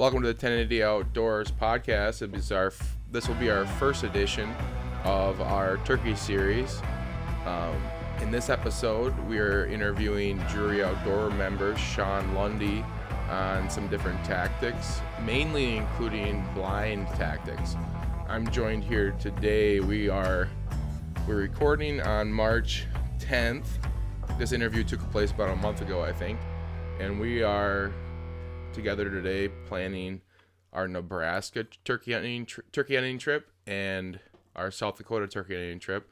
Welcome to the 1080 Outdoors podcast. It is our this will be our first edition of our turkey series. Um, in this episode, we are interviewing Drury Outdoor member Sean Lundy on some different tactics, mainly including blind tactics. I'm joined here today. We are we're recording on March 10th. This interview took place about a month ago, I think, and we are together today planning our Nebraska turkey hunting tr- turkey hunting trip and our South Dakota turkey hunting trip,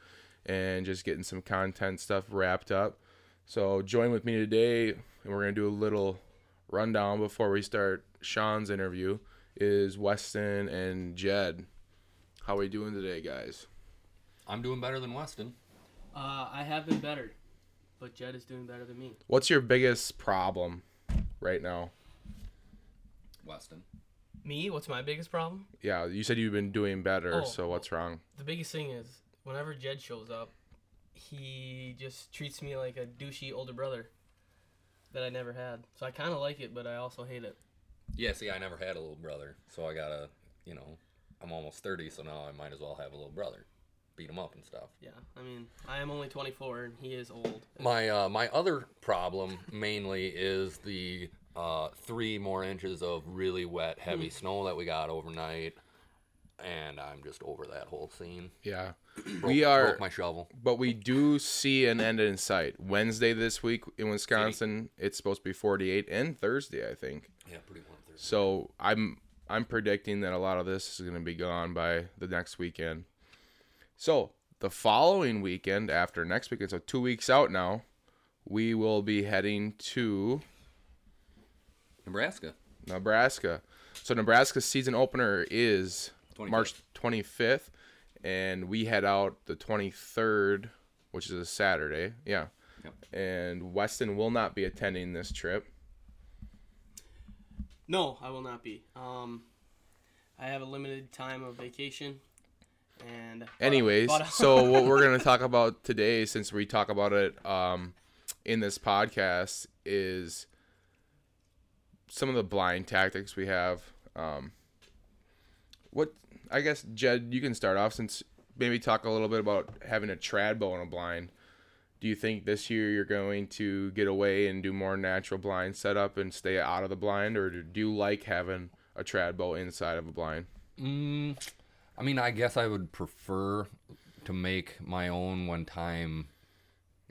and just getting some content stuff wrapped up. So join with me today, and we're gonna do a little rundown before we start Sean's interview. Is Weston and Jed? How are we doing today, guys? I'm doing better than Weston. Uh, I have been better, but Jed is doing better than me. What's your biggest problem right now? Weston. Me? What's my biggest problem? Yeah, you said you've been doing better, Oh. so what's wrong? The biggest thing is whenever Jed shows up, he just treats me like a douchey older brother that I never had. So I kind of like it, but I also hate it. Yeah, see, I never had a little brother, so I gotta, you know, I'm almost 30, so now I might as well have a little brother, beat him up and stuff. Yeah, I mean, I am only 24 and he is old. My uh, my other problem mainly is the uh, three more inches of really wet, heavy snow that we got overnight, and I'm just over that whole scene. Yeah, Broke, we are, broke my shovel. but we do see an end in sight. Wednesday this week in Wisconsin, it's supposed to be 48, and Thursday, I think. Yeah, pretty one Thursday. So I'm I'm predicting that a lot of this is going to be gone by the next weekend. So the following weekend after next weekend, so two weeks out now, we will be heading to Nebraska. Nebraska. So Nebraska's season opener is 25th. March 25th, and we head out the 23rd, which is a Saturday. Yeah. Yep. And Weston will not be attending this trip. No, I will not be. Um, I have a limited time of vacation, and Anyways, but- so what we're going to talk about today, since we talk about it um, in this podcast, is some of the blind tactics we have. Um, what I guess Jed, you can start off since maybe talk a little bit about having a trad bow in a blind. Do you think this year you're going to get away and do more natural blind setup and stay out of the blind, or do you like having a trad bow inside of a blind? Mm, I mean, I guess I would prefer to make my own when time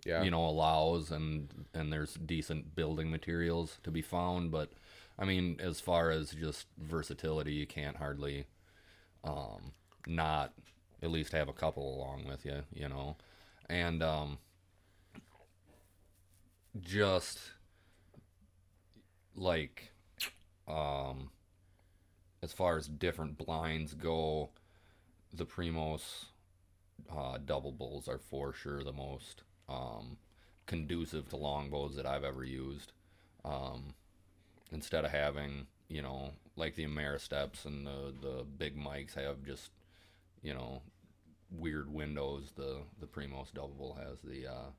Yeah. you know allows and and there's decent building materials to be found but i mean as far as just versatility you can't hardly um not at least have a couple along with you you know and um just like um as far as different blinds go the primos uh, double bulls are for sure the most um, conducive to longbows that I've ever used. Um, instead of having, you know, like the Ameristeps and the, the big mics have just, you know, weird windows. The the Primos double has the uh,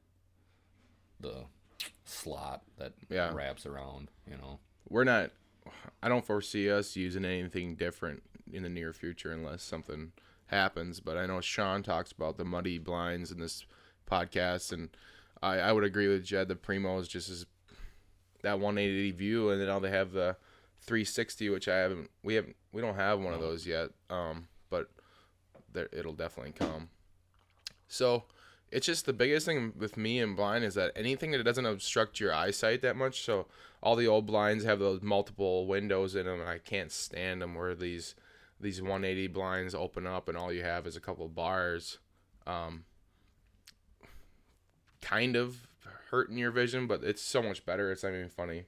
the slot that Yeah. wraps around. You know. we're not i don't foresee us using anything different in the near future unless something happens but i know sean talks about the muddy blinds in this podcast and i, I would agree with jed the primo is just as that 180 view and then now they have the 360 which i haven't we haven't we don't have one of those yet um but there, it'll definitely come so it's just the biggest thing with me and blind is that anything that doesn't obstruct your eyesight that much. So all the old blinds have those multiple windows in them, and I can't stand them where these these 180 blinds open up and all you have is a couple bars. Um, kind of hurting your vision, but it's so much better. It's not even funny.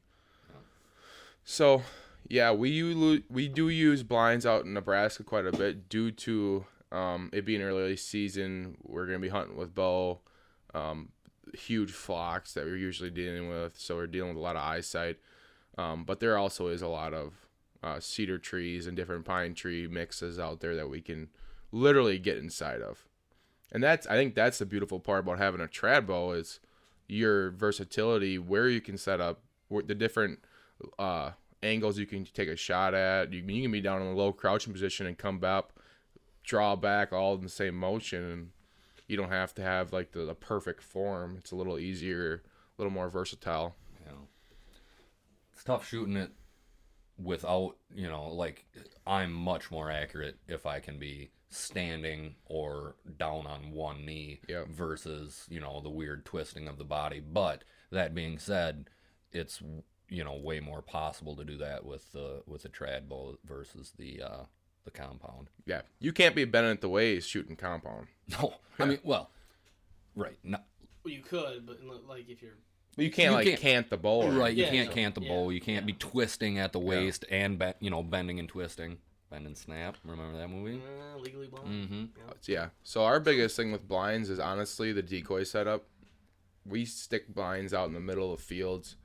So, yeah, we we do use blinds out in Nebraska quite a bit due to um, it being early season. We're gonna be hunting with bow, um, huge flocks that we're usually dealing with, so we're dealing with a lot of eyesight. Um, but there also is a lot of uh, cedar trees and different pine tree mixes out there that we can literally get inside of. And that's I think that's the beautiful part about having a trad bow is your versatility where you can set up the different uh, angles you can take a shot at. You, you can be down in a low crouching position and come up, draw back all in the same motion, and you don't have to have like the, the perfect form. It's a little easier, a little more versatile. Know, it's tough shooting it without you know like I'm much more accurate if I can be standing or down on one knee Yep. versus you know the weird twisting of the body. But that being said, it's you know way more possible to do that with the with the trad bow versus the uh, the compound. Yeah, you can't be bending at the waist shooting compound. No, I mean well, right. Not, Well, you could, but like if you're But you can't You like can't- cant the bow. Right, you Yeah, can't so- cant the yeah, bow. You can't be twisting at the waist and be, you know bending and twisting, bend and snap. Remember that movie? uh, legally blind. Mm-hmm. Yeah. So our biggest thing with blinds is honestly the decoy setup. We stick blinds out in the middle of fields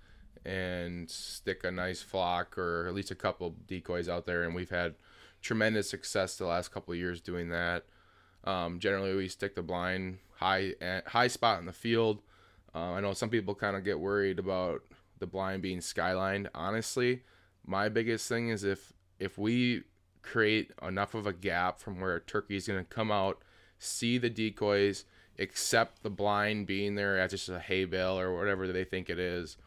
and stick a nice flock or at least a couple decoys out there, and we've had tremendous success the last couple of years doing that. Um, generally, we stick the blind high high spot in the field. Uh, I know some people kind of get worried about the blind being skylined. Honestly, my biggest thing is if if we create enough of a gap from where a turkey is going to come out, see the decoys, accept the blind being there as just a hay bale or whatever they think it is.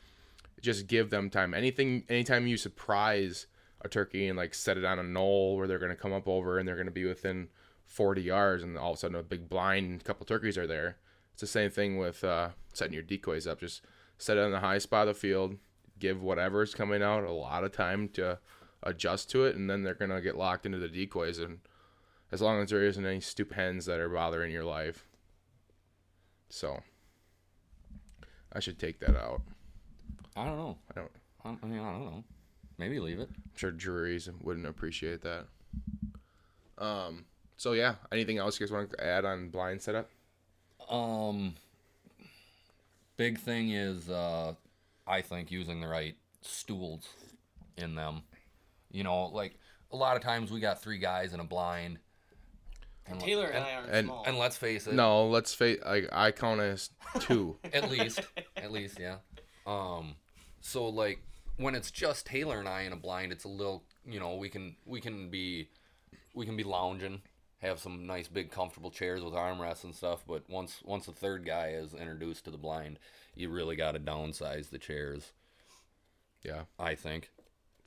Just give them time. Anything, anytime you surprise a turkey and like set it on a knoll where they're going to come up over and they're going to be within 40 yards and all of a sudden a big blind couple turkeys are there. It's the same thing with uh, setting your decoys up. Just set it on the high spot of the field, give whatever's coming out a lot of time to adjust to it, and then they're gonna get locked into the decoys. And as long as there isn't any stoop hens that are bothering your life, so I should take that out. I don't know. I don't. I, I mean, I don't know. Maybe leave it. I'm sure Drurys wouldn't appreciate that. Um. So yeah. Anything else you guys want to add on blind setup? Um, big thing is, uh, I think using the right stools in them. You know, like a lot of times we got three guys in a blind. And, Taylor and, and, I aren't and- small. and let's face it. No. Let's face. Like I count as two. at least at least yeah um so like when it's just taylor and i in a blind it's a little you know we can we can be we can be lounging have some nice big comfortable chairs with armrests and stuff but once once the third guy is introduced to the blind you really got to downsize the chairs yeah, i think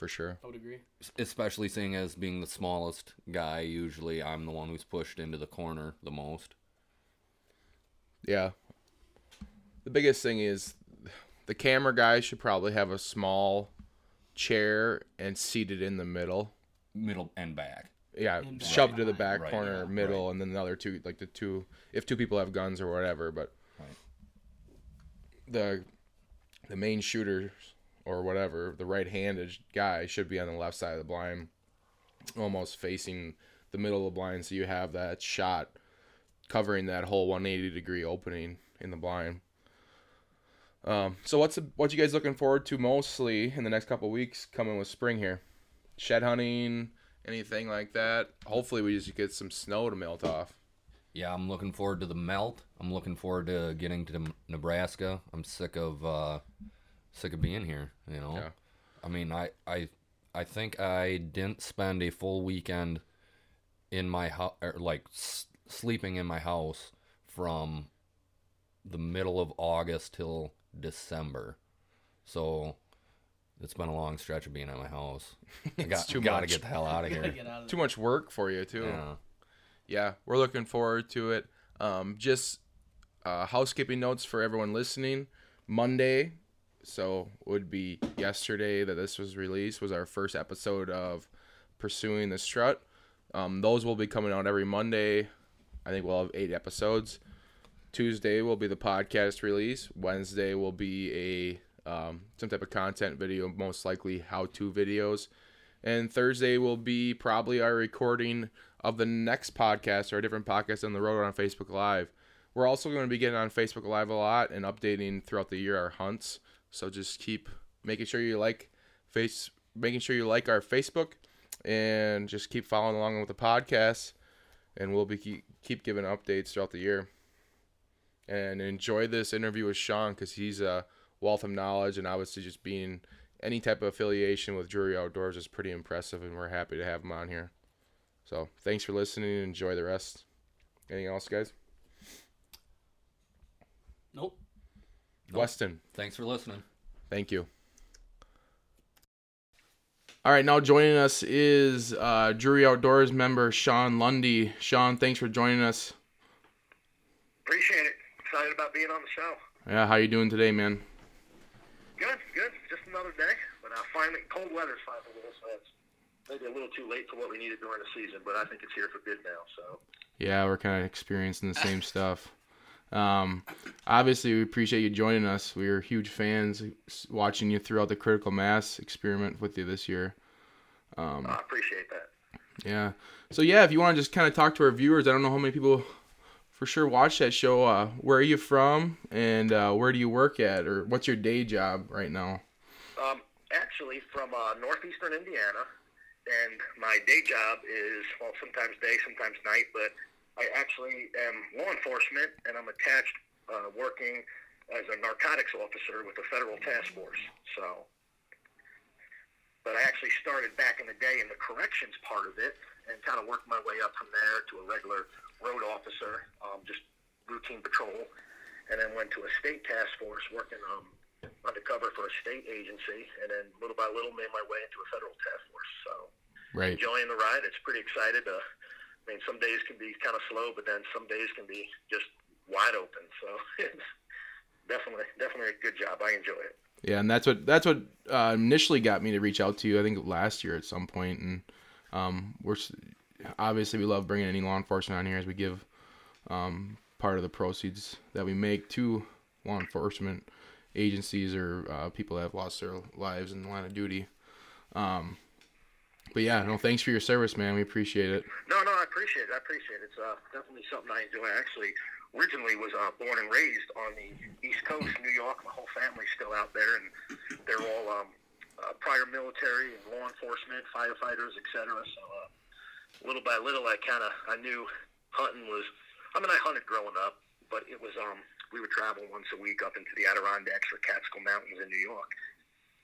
for sure. I would agree. Especially seeing as being the smallest guy usually i'm the one who's pushed into the corner the most Yeah. The biggest thing is the camera guy should probably have a small chair and seated in the middle. middle and back Yeah, In back. shoved to the back Right, corner, yeah, middle, and then the other two, like the two, if two people have guns or whatever. But Right. the the main shooter or whatever, the right-handed guy should be on the left side of the blind, almost facing the middle of the blind, so you have that shot covering that whole 180 degree opening in the blind. Um, so what's the, what you guys looking forward to mostly in the next couple weeks coming with spring here? Shed hunting, anything like that? Hopefully we just get some snow to melt off. Yeah, I'm looking forward to the melt. I'm looking forward to getting to Nebraska. I'm sick of uh, sick of being here. You know, Yeah. I mean, I I I think I didn't spend a full weekend in my house, or like s- sleeping in my house from the middle of August till December. So it's been a long stretch of being at my house. I got, too gotta much. get the hell out of here. out of Too there. much work for you too. Yeah. yeah, we're looking forward to it. Um, just uh, housekeeping notes for everyone listening. Monday, so would be yesterday that this was released, was our first episode of Pursuing the Strut. Um, those will be coming out every Monday. I think we'll have eight episodes. Tuesday will be the podcast release. Wednesday will be a um, some type of content video, most likely how-to videos. And Thursday will be probably our recording of the next podcast or a different podcast on the road on Facebook Live. We're also going to be getting on Facebook Live a lot and updating throughout the year our hunts. So just keep making sure you like face, making sure you like our Facebook, and just keep following along with the podcast. And we'll be keep, keep giving updates throughout the year. And enjoy this interview with Sean because he's a wealth of knowledge and obviously just being any type of affiliation with Drury Outdoors is pretty impressive, and we're happy to have him on here. So thanks for listening. and Enjoy the rest. Anything else, guys? Nope. Weston, Thanks for listening. thank you. All right, now joining us is uh, Drury Outdoors member Sean Lundy. Sean, thanks for joining us. Appreciate it. Excited about being on the show. Yeah, how you doing today, man? Good, good. Just another day, but uh, finally, cold weather's finally here, so it's maybe a little too late for what we needed during the season, but I think it's here for good now. So Yeah, we're kind of experiencing the same stuff. Um, obviously, we appreciate you joining us. We are huge fans, watching you throughout the critical mass experiment with you this year. Um, I appreciate that. yeah. So yeah, if you want to just kind of talk to our viewers, I don't know how many people for sure watch that show. Uh, where are you from, and uh, where do you work at, or what's your day job right now? Um, actually, from uh, northeastern Indiana, and my day job is well, sometimes day, sometimes night, but I actually am law enforcement, and I'm attached uh, working as a narcotics officer with the federal task force. So, but I actually started back in the day in the corrections part of it, and kind of worked my way up from there to a regular road officer, um, just routine patrol, and then went to a state task force working um, undercover for a state agency, and then little by little made my way into a federal task force. So Right. enjoying the ride. It's pretty excited. Uh, I mean, some days can be kind of slow, but then some days can be just wide open. So it's definitely definitely a good job. I enjoy it. Yeah, and that's what that's what uh, initially got me to reach out to you. I think last year at some point, and um, we're obviously we love bringing any law enforcement on here as we give um, part of the proceeds that we make to law enforcement agencies or uh, people that have lost their lives in the line of duty. Um, but yeah, no, thanks for your service, man. We appreciate it. No, no, I appreciate it. I appreciate it. It's uh, definitely something I enjoy. I actually originally was uh, born and raised on the East Coast, New York. My whole family's still out there, and they're all um, uh, prior military and law enforcement, firefighters, etc. So uh, little by little, I kind of I knew hunting was. I mean, I hunted growing up, but it was um we would travel once a week up into the Adirondacks or Catskill Mountains in New York,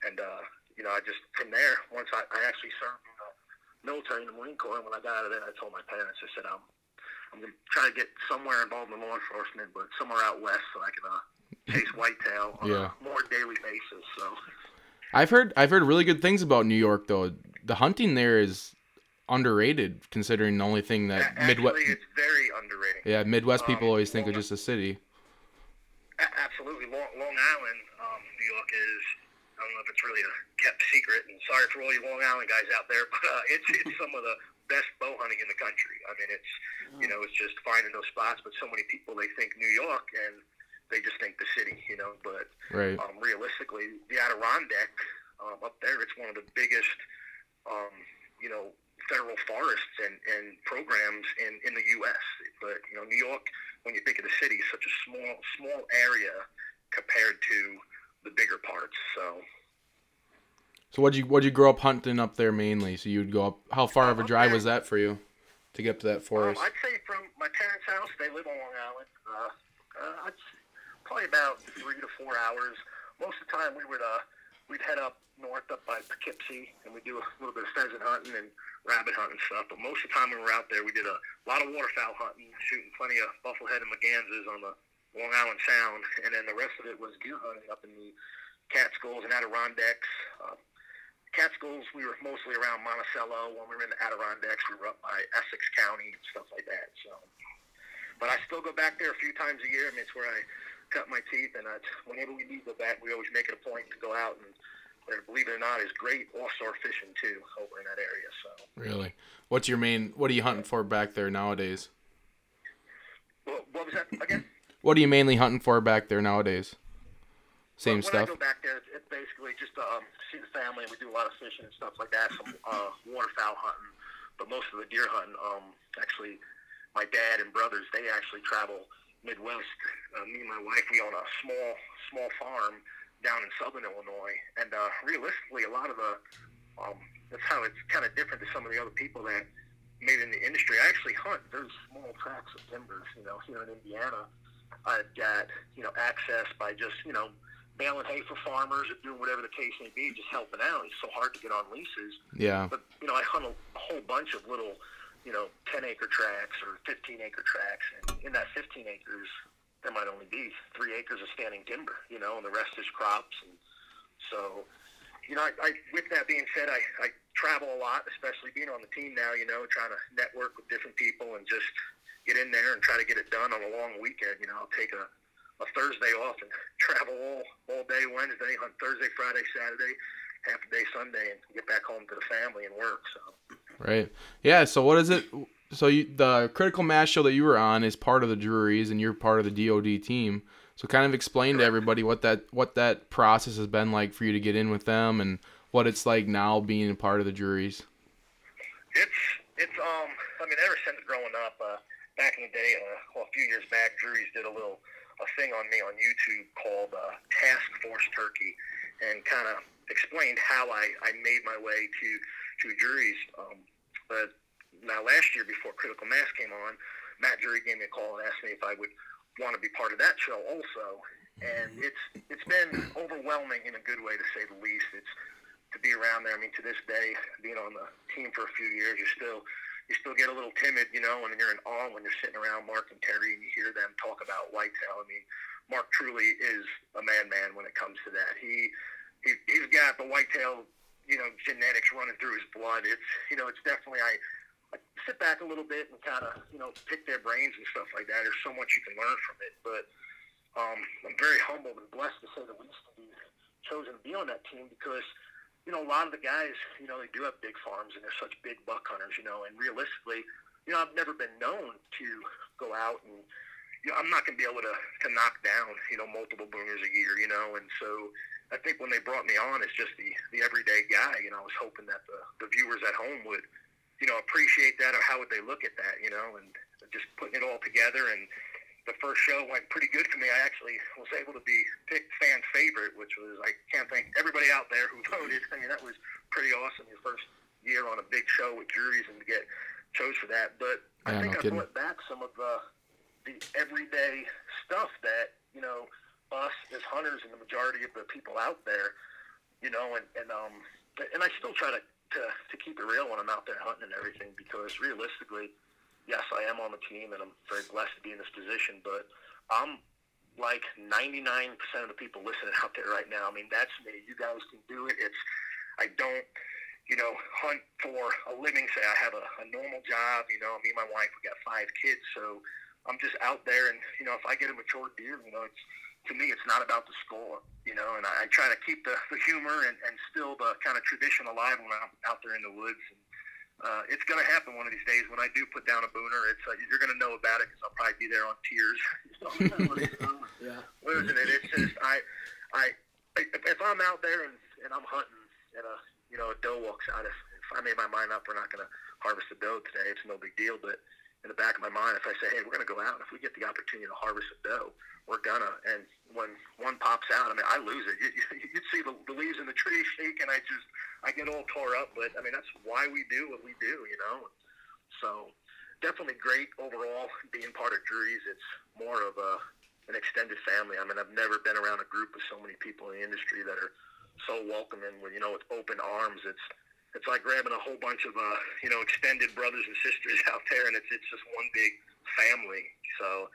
and uh, you know I just from there once I, I actually served military in the Marine Corps. And when I got out of there, I told my parents I said I'm I'm gonna try to get somewhere involved in law enforcement, but somewhere out west so I can uh, chase whitetail on Yeah. a more daily basis. So I've heard I've heard really good things about New York though. The hunting there is underrated considering the only thing that actually, Midwest it's very underrated. yeah Midwest people Um, always think of well, just a city. Absolutely. Long, Long Island, um, New York is. Know if it's really a kept secret, and sorry for all you Long Island guys out there, but uh, it's it's some of the best bow hunting in the country. I mean, it's you know, it's just finding those spots. But so many people they think New York, and they just think the city, you know. But Right. um, realistically, the Adirondack um, up there, it's one of the biggest, um, you know, federal forests and, and programs in, in the U.S. But you know, New York, when you think of the city, is such a small small area compared to the bigger parts. So So what'd you what'd you grow up hunting up there mainly? So you'd go up. How far of a drive was that for you to get up to that forest? Um, I'd say from my parents' house, they live on Long Island. Uh, uh, I'd probably about three to four hours. Most of the time, we would uh, we'd head up north up by Poughkeepsie, and we do a little bit of pheasant hunting and rabbit hunting stuff. But most of the time, when we were out there, we did a lot of waterfowl hunting, shooting plenty of bufflehead and mergansers on the Long Island Sound, and then the rest of it was deer hunting up in the Catskills and Adirondacks. Uh, Catskills, we were mostly around Monticello. When we were in the Adirondacks, we were up by Essex County and stuff like that. So, but I still go back there a few times a year. I mean, it's where I cut my teeth, and I, whenever we do go back, we always make it a point to go out and. There, believe it or not, is great offshore fishing too over in that area. So, really? What's your main? What are you hunting for back there nowadays? well, what was that again? What are you mainly hunting for back there nowadays? Same when, when stuff. I go back there, it's basically just to um, see the family. We do a lot of fishing and stuff like that. Some uh, waterfowl hunting, but most of the deer hunting. Um, actually, my dad and brothers they actually travel Midwest. Uh, me and my wife we own a small small farm down in southern Illinois, and uh, realistically, a lot of the um, that's how it's kind of different to some of the other people that made in the industry. I actually hunt very small tracts of timbers. You know, here in Indiana, I've got you know access by just you know baling hay for farmers or doing whatever the case may be, just helping out. It's so hard to get on leases. Yeah. But you know, I hunt a, a whole bunch of little, you know, 10 acre tracts or 15 acre tracts, and in that 15 acres, there might only be three acres of standing timber, you know, and the rest is crops. And so, you know, I, I with that being said, I, I travel a lot, especially being on the team now. You know, trying to network with different people and just get in there and try to get it done on a long weekend. You know, I'll take a a Thursday off and travel all all day Wednesday, hunt Thursday, Friday, Saturday, half a day Sunday, and get back home to the family and work. So. Right. Yeah. So what is it? So you, the critical mass show that you were on is part of the Drurys, and you're part of the DoD team. So kind of explain to everybody what that what that process has been like for you to get in with them, and what it's like now being a part of the Drurys. It's it's um I mean ever since growing up, uh, back in the day, uh, well a few years back, Drurys did a little a thing on me on YouTube called uh, Task Force Turkey, and kind of explained how I, I made my way to to Drurys. Um, but now last year, before Critical Mass came on, Matt Drury gave me a call and asked me if I would want to be part of that show also. And it's it's been overwhelming in a good way to say the least. It's to be around there. I mean, to this day, being on the team for a few years, you're still you still get a little timid, you know, and you're in awe when you're sitting around Mark and Terry and you hear them talk about whitetail. I mean, Mark truly is a madman when it comes to that. He, he he's got the whitetail, you know, genetics running through his blood. It's you know, it's definitely I. I sit back a little bit and kind of, you know, pick their brains and stuff like that. There's so much you can learn from it. But um, I'm very humbled and blessed to say the least to be chosen to be on that team because you know, a lot of the guys, you know, they do have big farms and they're such big buck hunters, you know, and realistically, you know, I've never been known to go out and, you know, I'm not going to be able to, to knock down, you know, multiple boomers a year, you know, and so I think when they brought me on as just the, the everyday guy, you know, I was hoping that the, the viewers at home would, you know, appreciate that or how would they look at that, you know, and just putting it all together and, the first show went pretty good for me. I actually was able to be picked fan favorite, which was I can't thank everybody out there who voted. I mean that was pretty awesome. Your first year on a big show with Drurys and to get chose for that. But yeah, I think no I kidding. brought back some of the the everyday stuff that you know us as hunters and the majority of the people out there, you know, and and um and I still try to to, to keep it real when I'm out there hunting and everything because realistically yes, I am on the team, and I'm very blessed to be in this position. But I'm like 99% of the people listening out there right now. I mean, that's me. You guys can do it. It's I don't, you know, hunt for a living. Say I have a, a normal job. You know, me and my wife we got five kids, so I'm just out there, and you know, if I get a mature deer, you know, it's to me, it's not about the score, you know, and I, I try to keep the, the humor and, and still the kind of tradition alive when I'm out there in the woods. And, uh, it's going to happen one of these days. When I do put down a booner, it's uh, you're going to know about it because I'll probably be there on tears. Yeah. Losing it. It's just I, I, if I'm out there and, and I'm hunting and a you know a doe walks out, if, if I made my mind up, we're not going to harvest a doe today. It's no big deal. But in the back of my mind, if I say, hey, we're going to go out, and if we get the opportunity to harvest a doe, we're gonna. And when one pops out, I mean, I lose it. You, you, you'd see the, the leaves in the tree shake, and I just I get all tore up. But I mean, that's why we do what we do, you know. So definitely great overall being part of Drurys. It's more of a an extended family. I mean, I've never been around a group of so many people in the industry that are so welcoming. With you know, with open arms, it's it's like grabbing a whole bunch of uh, you know extended brothers and sisters out there, and it's it's just one big family. So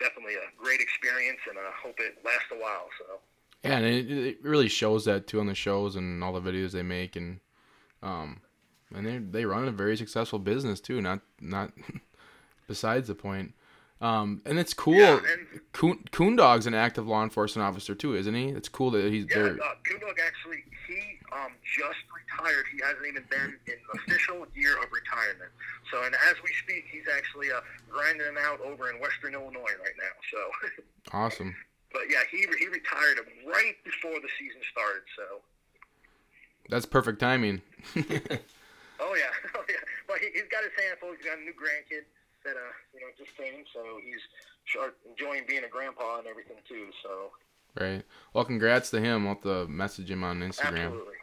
definitely a great experience, and I hope it lasts a while. So. Yeah, and it, it really shows that too on the shows and all the videos they make, and um, and they they run a very successful business too. Not not besides the point. Um, and it's cool. Yeah, and- Coon, Coondog's an active law enforcement officer too, isn't he? It's cool that he's Yeah, there. uh, Goondog actually, he um, just retired. He hasn't even been in official year of retirement. So, and as we speak, he's actually uh, grinding it out over in Western Illinois right now. So, Awesome. but yeah, he he retired right before the season started. So, That's perfect timing. oh yeah, oh yeah. But he, he's got his hands full. He's got a new grandkid that uh you know just came, so he's enjoying being a grandpa and everything too. So, right. Well, congrats to him. I'll have to message him on Instagram. absolutely.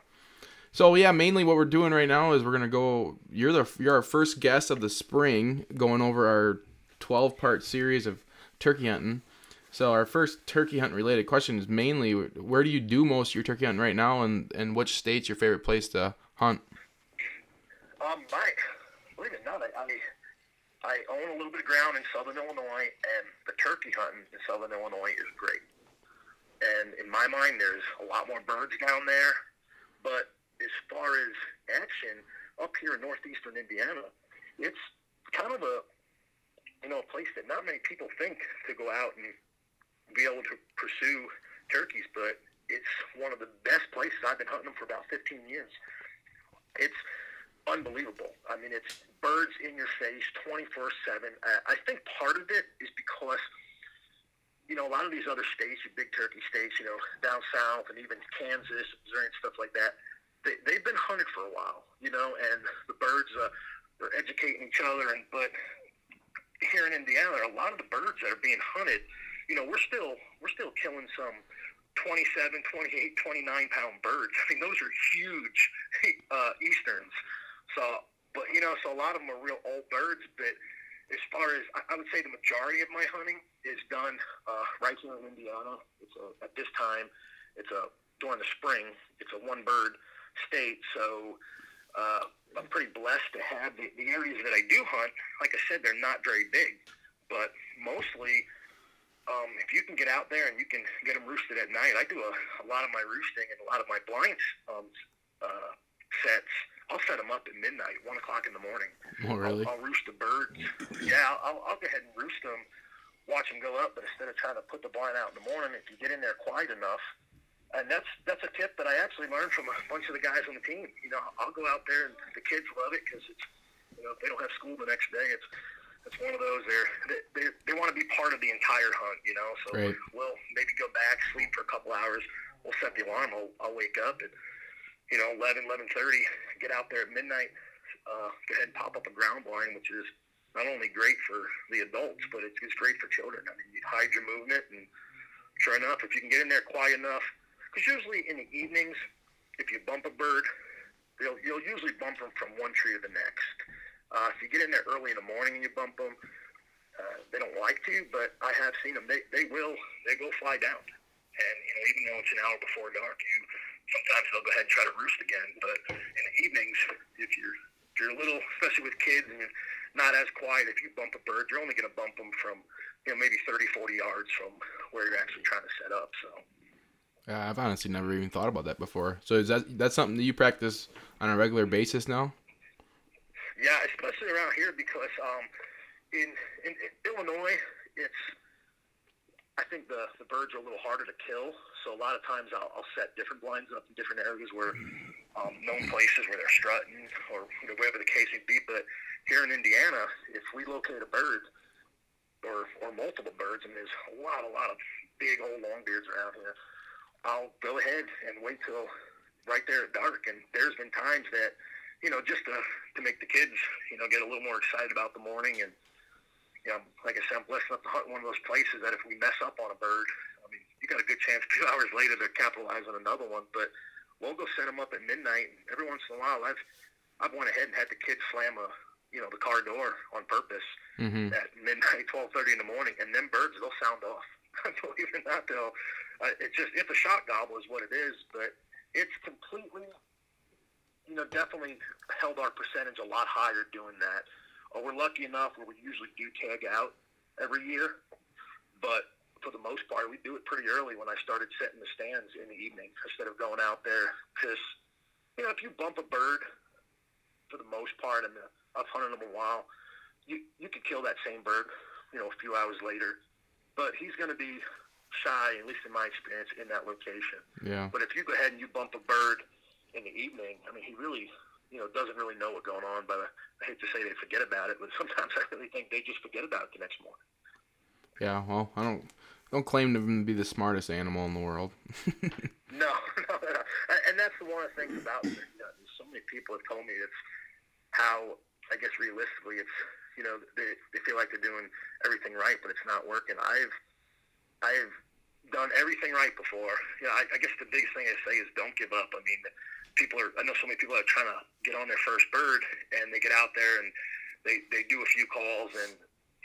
So yeah, mainly what we're doing right now is we're gonna go. You're the you're our first guest of the spring, going over our 12 part series of turkey hunting. So our first turkey hunt related question is mainly where do you do most of your turkey hunting right now, and and which state's your favorite place to hunt? Um, my, believe it or not, I, I, I own a little bit of ground in southern Illinois, and the turkey hunting in southern Illinois is great. And in my mind, there's a lot more birds down there. But as far as action, up here in northeastern Indiana, it's kind of a, you know, a place that not many people think to go out and be able to pursue turkeys, but it's one of the best places. I've been hunting them for about 15 years. It's unbelievable. I mean, it's birds in your face 24 7. I think part of it is because, you know, a lot of these other states, your big turkey states, you know, down south and even Kansas, Missouri, and stuff like that, they, they've been hunted for a while, you know, and the birds uh, are educating each other. And But here in Indiana, a lot of the birds that are being hunted, you know, we're still we're still killing some 27, 28, 29 pound birds. I mean, those are huge uh, easterns. So, but you know, so a lot of them are real old birds. But as far as I, would say, the majority of my hunting is done uh, right here in Indiana. It's a, at this time, it's a during the spring. It's a one bird state. So. Uh, I'm pretty blessed to have the, the areas that I do hunt. Like I said, they're not very big, but mostly um, if you can get out there and you can get them roosted at night, I do a, a lot of my roosting and a lot of my blinds um, uh, sets. I'll set them up at midnight, one o'clock in the morning. Oh, really? I'll, I'll roost the birds. Yeah, I'll, I'll go ahead and roost them, watch them go up. But instead of trying to put the blind out in the morning, if you get in there quiet enough, and that's that's a tip that I actually learned from a bunch of the guys on the team. You know, I'll go out there and the kids love it because it's you know if they don't have school the next day, it's it's one of those they're, they they, they want to be part of the entire hunt, you know. So right. we'll maybe go back, sleep for a couple hours. We'll set the alarm. I'll, I'll wake up at you know 11, 11:30, get out there at midnight. Uh, go ahead and pop up a ground blind, which is not only great for the adults, but it's, it's great for children. I mean, you hide your movement, and sure enough, if you can get in there quiet enough, because usually in the evenings, if you bump a bird, you'll, you'll usually bump them from one tree to the next. Uh, if you get in there early in the morning and you bump them, uh, they don't like to, but I have seen them. They, they will, they will fly down. And, you know, even though it's an hour before dark, you sometimes they'll go ahead and try to roost again. But in the evenings, if you're, if you're a little, especially with kids and you're not as quiet, if you bump a bird, you're only going to bump them from, you know, maybe 30, 40 yards from where you're actually trying to set up. So. I've honestly never even thought about that before. So is that that's something that you practice on a regular basis now? Yeah, especially around here because um, in, in, in Illinois, it's I think the the birds are a little harder to kill. So a lot of times I'll, I'll set different blinds up in different areas where um, known places where they're strutting or you know, whatever the case may be. But here in Indiana, if we locate a bird or or multiple birds, and there's a lot a lot of big old longbeards around here, I'll go ahead and wait till right there at dark. And there's been times that you know, just to, to make the kids, you know, get a little more excited about the morning. And, you know, like I said, I'm blessed enough to hunt one of those places that if we mess up on a bird, I mean, you got a good chance two hours later to capitalize on another one. But we'll go set them up at midnight. And every once in a while, I've, I've went ahead and had the kids slam a, you know, the car door on purpose mm-hmm. at midnight, 12:30 in the morning, and them birds they'll sound off. Believe it or not, they'll. Uh, it's just it's a shot gobble is what it is, but it's completely you know, definitely held our percentage a lot higher doing that. Uh, we're lucky enough where we usually do tag out every year, but for the most part, we do it pretty early when I started setting the stands in the evening instead of going out there. Because, you know, if you bump a bird, for the most part, and I've hunted them a while, you you could kill that same bird, you know, a few hours later, but he's going to be shy, at least in my experience, in that location. Yeah. But if you go ahead and you bump a bird in the evening, I mean, he really, you know, doesn't really know what's going on. But I hate to say they forget about it, but sometimes I really think they just forget about it the next morning. Yeah, well, I don't don't claim to be the smartest animal in the world. no, no, no, and that's the one of the things about. You know, so many people have told me it's how I guess realistically it's you know they they feel like they're doing everything right, but it's not working. I've I've done everything right before. You know, I, I guess the biggest thing I say is don't give up. I mean, people are. I know so many people are trying to get on their first bird, and they get out there and they they do a few calls, and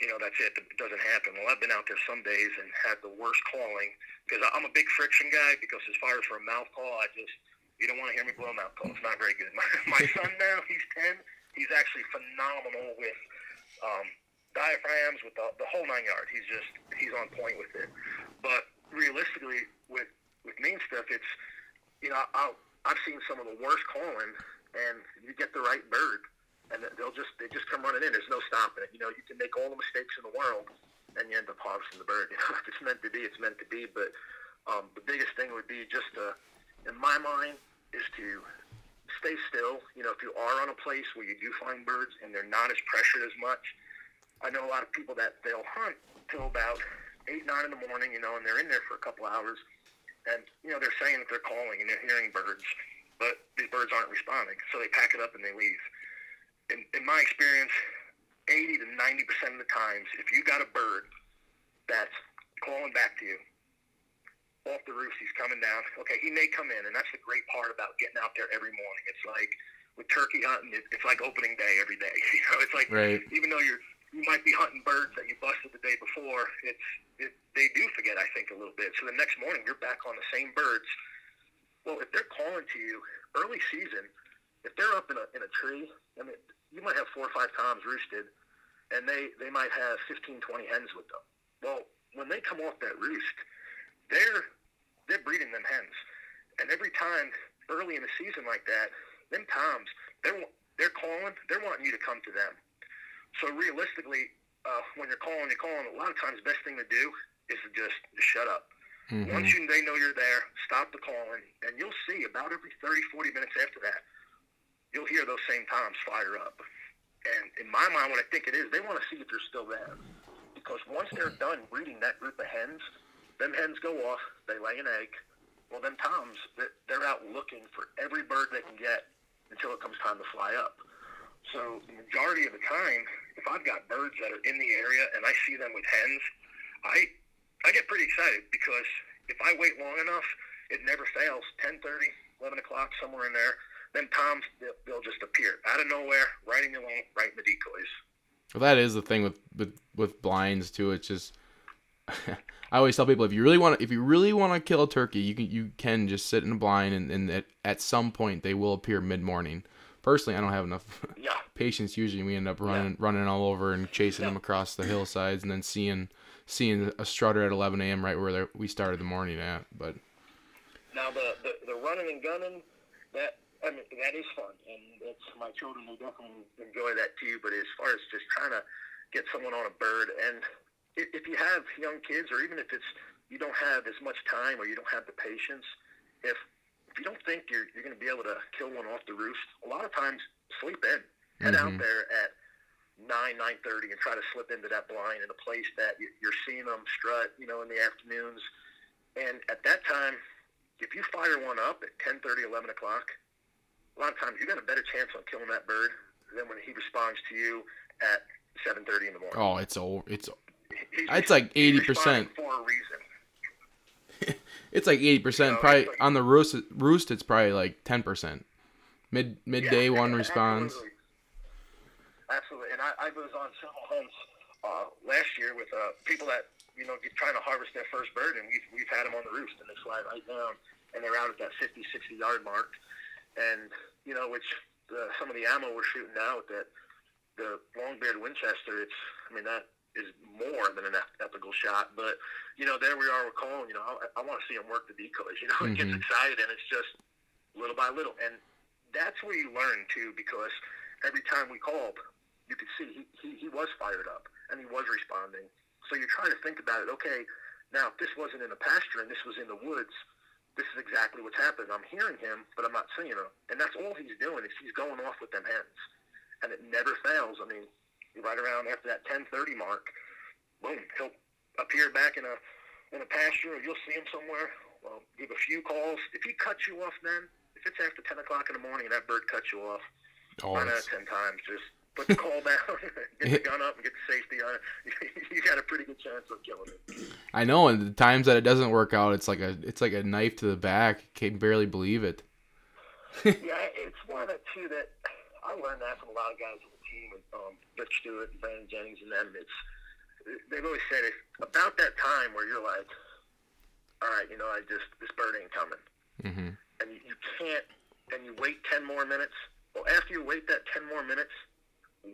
you know, that's it. It doesn't happen. Well, I've been out there some days and had the worst calling because I'm a big friction guy. Because as far as for a mouth call, I just you don't want to hear me blow a mouth call. It's not very good. My, my son now, he's ten. He's actually phenomenal with um, diaphragms, with the, the whole nine yards. He's just he's on point with it. But realistically, with with mean stuff, it's you know I'll, I've seen some of the worst calling, and you get the right bird and they'll just they just come running in. There's no stopping it. You know, you can make all the mistakes in the world, and you end up harvesting the bird. You know, if it's meant to be, it's meant to be. But um, the biggest thing would be just to, in my mind, is to stay still. You know, if you are on a place where you do find birds and they're not as pressured as much, I know a lot of people that they'll hunt till about eight, nine in the morning. You know, and they're in there for a couple hours, and you know they're saying that they're calling and they're hearing birds, but these birds aren't responding, so they pack it up and they leave in, in my experience, 80 to 90 percent of the times, if you got a bird that's calling back to you off the roost, he's coming down. Okay, he may come in, and that's the great part about getting out there every morning. It's like with turkey hunting, it, it's like opening day every day. You know, it's like right. even though you're you might be hunting birds that you busted the day before, it's it, they do forget, I think, a little bit. So the next morning, you're back on the same birds. Well, if they're calling to you early season, if they're up in a in a tree, I mean, you might have four or five toms roosted, and they, they might have 15, 20 hens with them. Well, when they come off that roost, they're they're breeding them hens, and every time early in the season like that, them toms they're they're calling, they're wanting you to come to them. So realistically, uh, when you're calling, you're calling. A lot of times, the best thing to do is to just, shut up. Mm-hmm. Once you they know you're there, stop the calling, and you'll see about every 30, 40 minutes after that, you'll hear those same toms fire up. And in my mind, what I think it is, they want to see if they're still there. Because once they're done breeding that group of hens, them hens go off, they lay an egg. Well, them toms, they're out looking for every bird they can get until it comes time to fly up. So the majority of the time, if I've got birds that are in the area and I see them with hens, I I get pretty excited because if I wait long enough, it never fails. 10:30, 11 o'clock, somewhere in there then toms they'll, they'll just appear out of nowhere, right in the lane, right in the decoys. Well, that is the thing with with, with blinds too. It's just I always tell people if you really want if you really want to kill a turkey, you can you can just sit in a blind and, and at, at some point they will appear mid morning. Personally, I don't have enough yeah. patience. Usually, we end up running yeah. running all over and chasing yeah. them across the hillsides, and then seeing seeing a strutter at 11 a.m. right where we started the morning at. But now the, the the running and gunning that I mean, that is fun, and it's my children. They definitely enjoy that too. But as far as just trying to get someone on a bird, and if you have young kids, or even if it's you don't have as much time or you don't have the patience, if if you don't think you're you're going to be able to kill one off the roost, a lot of times sleep in, head mm-hmm. out there at nine nine thirty and try to slip into that blind in a place that you're seeing them strut, you know, in the afternoons, and at that time, if you fire one up at 10, 30, 11 o'clock, a lot of times you got a better chance on killing that bird than when he responds to you at 7:30 in the morning. Oh, it's over. It's he's, it's like 80 percent for a reason. It's like 80 percent. You know, probably like, on the roost. Roost, it's probably like 10 percent. Mid midday yeah, one responds. Absolutely. absolutely. And I, I was on several hunts uh, last year with uh, people that you know trying to harvest their first bird, and we've we've had them on the roost, and they fly right down, and they're out at that 50, 60 yard mark and you know, which the, some of the ammo we're shooting now that the long-beard Winchester, it's I mean that is more than an ethical shot, but you know, there we are with calling. You know, I, I want to see him work the decoys. You know, mm-hmm. it gets excited, and it's just little by little, and that's where you learn too, because every time we called, you could see he, he, he was fired up and he was responding. So you're trying to think about it. Okay, now if this wasn't in a pasture and this was in the woods, this is exactly what's happening. I'm hearing him, but I'm not seeing him. And that's all he's doing is he's going off with them hens. And it never fails. I mean, right around after that 10:30 mark, boom, he'll appear back in a in a pasture, or you'll see him somewhere. Well, give a few calls. If he cuts you off, then if it's after 10 o'clock in the morning and that bird cuts you off, oh, nine out of 10 times, just put the call down, get the gun up, and get the safety on it. you got a pretty good chance of killing it. I know, and the times that it doesn't work out, it's like a it's like a knife to the back. Can barely believe it. yeah, it's one of the two that I learned that from a lot of guys on the team, and um, Rick Stewart and Brandon Jennings, and them. It's they've always said it's about that time where you're like, all right, you know, I just this bird ain't coming, Mm-hmm. and you, you can't, and you wait ten more minutes. Well, after you wait that ten more minutes,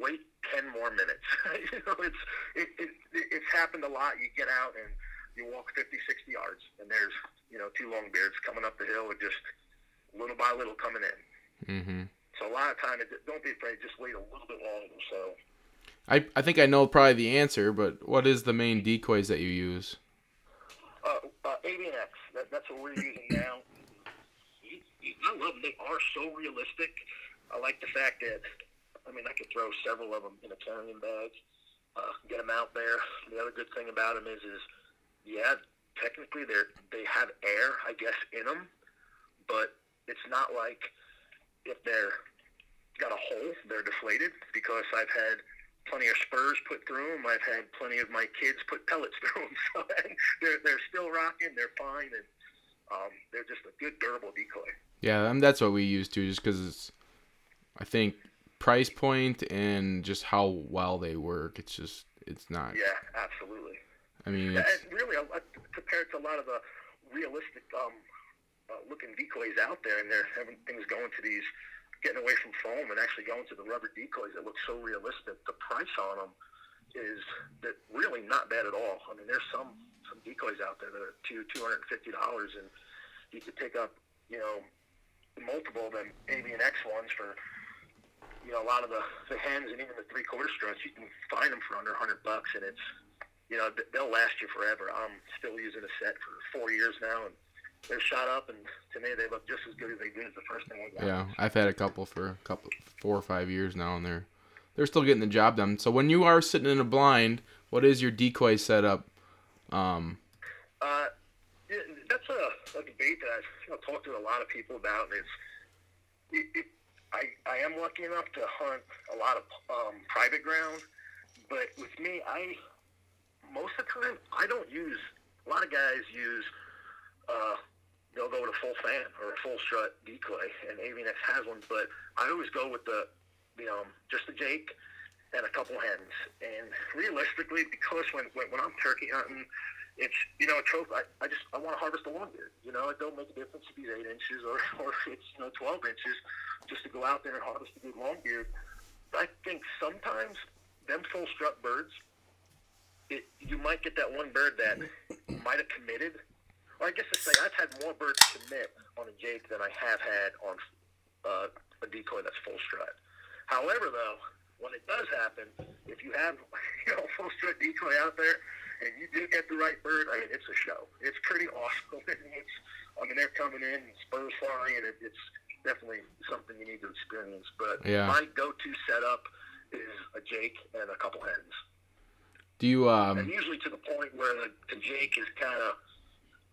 wait ten more minutes. you know, it's it, it it's happened a lot. You get out and you walk 50, 60 yards, and there's you know two longbeards coming up the hill, and just little by little coming in. Mm-hmm. So a lot of time, don't be afraid. Just wait a little bit longer. So I, I think I know probably the answer, but what is the main decoys that you use? uh, uh, Avian X, that, that's what we're using now. You- you- I love them. They are so realistic. I like the fact that, I mean, I could throw several of them in a carrying bag, uh, get them out there. The other good thing about them is, is yeah, technically they're they have air, I guess, in them, but it's not like if they're got a hole, they're deflated because I've had plenty of spurs put through them. I've had plenty of my kids put pellets through them. So they're they're still rocking. They're fine, and um, they're just a good durable decoy. Yeah, and that's what we use too, just because it's, I think, price point and just how well they work. It's just, it's not. Yeah, absolutely. I mean, Yeah, it's, and really, compared to a lot of the realistic um, uh, looking decoys out there, and they're having things going to these, getting away from foam and actually going to the rubber decoys that look so realistic. The price on them is that really not bad at all. I mean, there's some some decoys out there that are two two hundred and fifty dollars, and you could pick up, you know, multiple of them Avian X ones for. You know, a lot of the, the hens and even the three quarter struts, you can find them for under 100 bucks, and it's you know, they'll last you forever. I'm still using a set for four years now, and they're shot up, and to me, they look just as good as they did as the first thing I got. yeah, I've had a couple for a couple, four or five years now, and they're, they're still getting the job done. So when you are sitting in a blind, what is your decoy setup? Um, Uh, that's a, a debate that I've you know, talked to a lot of people about, and it's it, it, I I am lucky enough to hunt a lot of um, private ground, but with me, I most of the time I don't use. A lot of guys use. Uh, they'll go with a full fan or a full strut decoy, and Avian X has one, but I always go with the the um just the Jake and a couple hens. And realistically, because when when, when I'm turkey hunting, it's you know a trophy. I, I just I want to harvest a longbeard. You know, it don't make a difference if he's eight inches or or if it's you know twelve inches. Just to go out there and harvest a good longbeard. I think sometimes them full strut birds, it you might get that one bird that might have committed. Or I guess to say I've had more birds commit on a Jake than I have had on uh, a decoy that's full strut. However, though, when it does happen, if you have you know full strut decoy out there and you do get the right bird, I mean it's a show. It's pretty awesome. it's I mean they're coming in and spurs flying, and it, it's definitely something you need to experience. But Yeah. my go-to setup is a Jake and a couple hens, do you and um, usually to the point where the, the Jake is kind of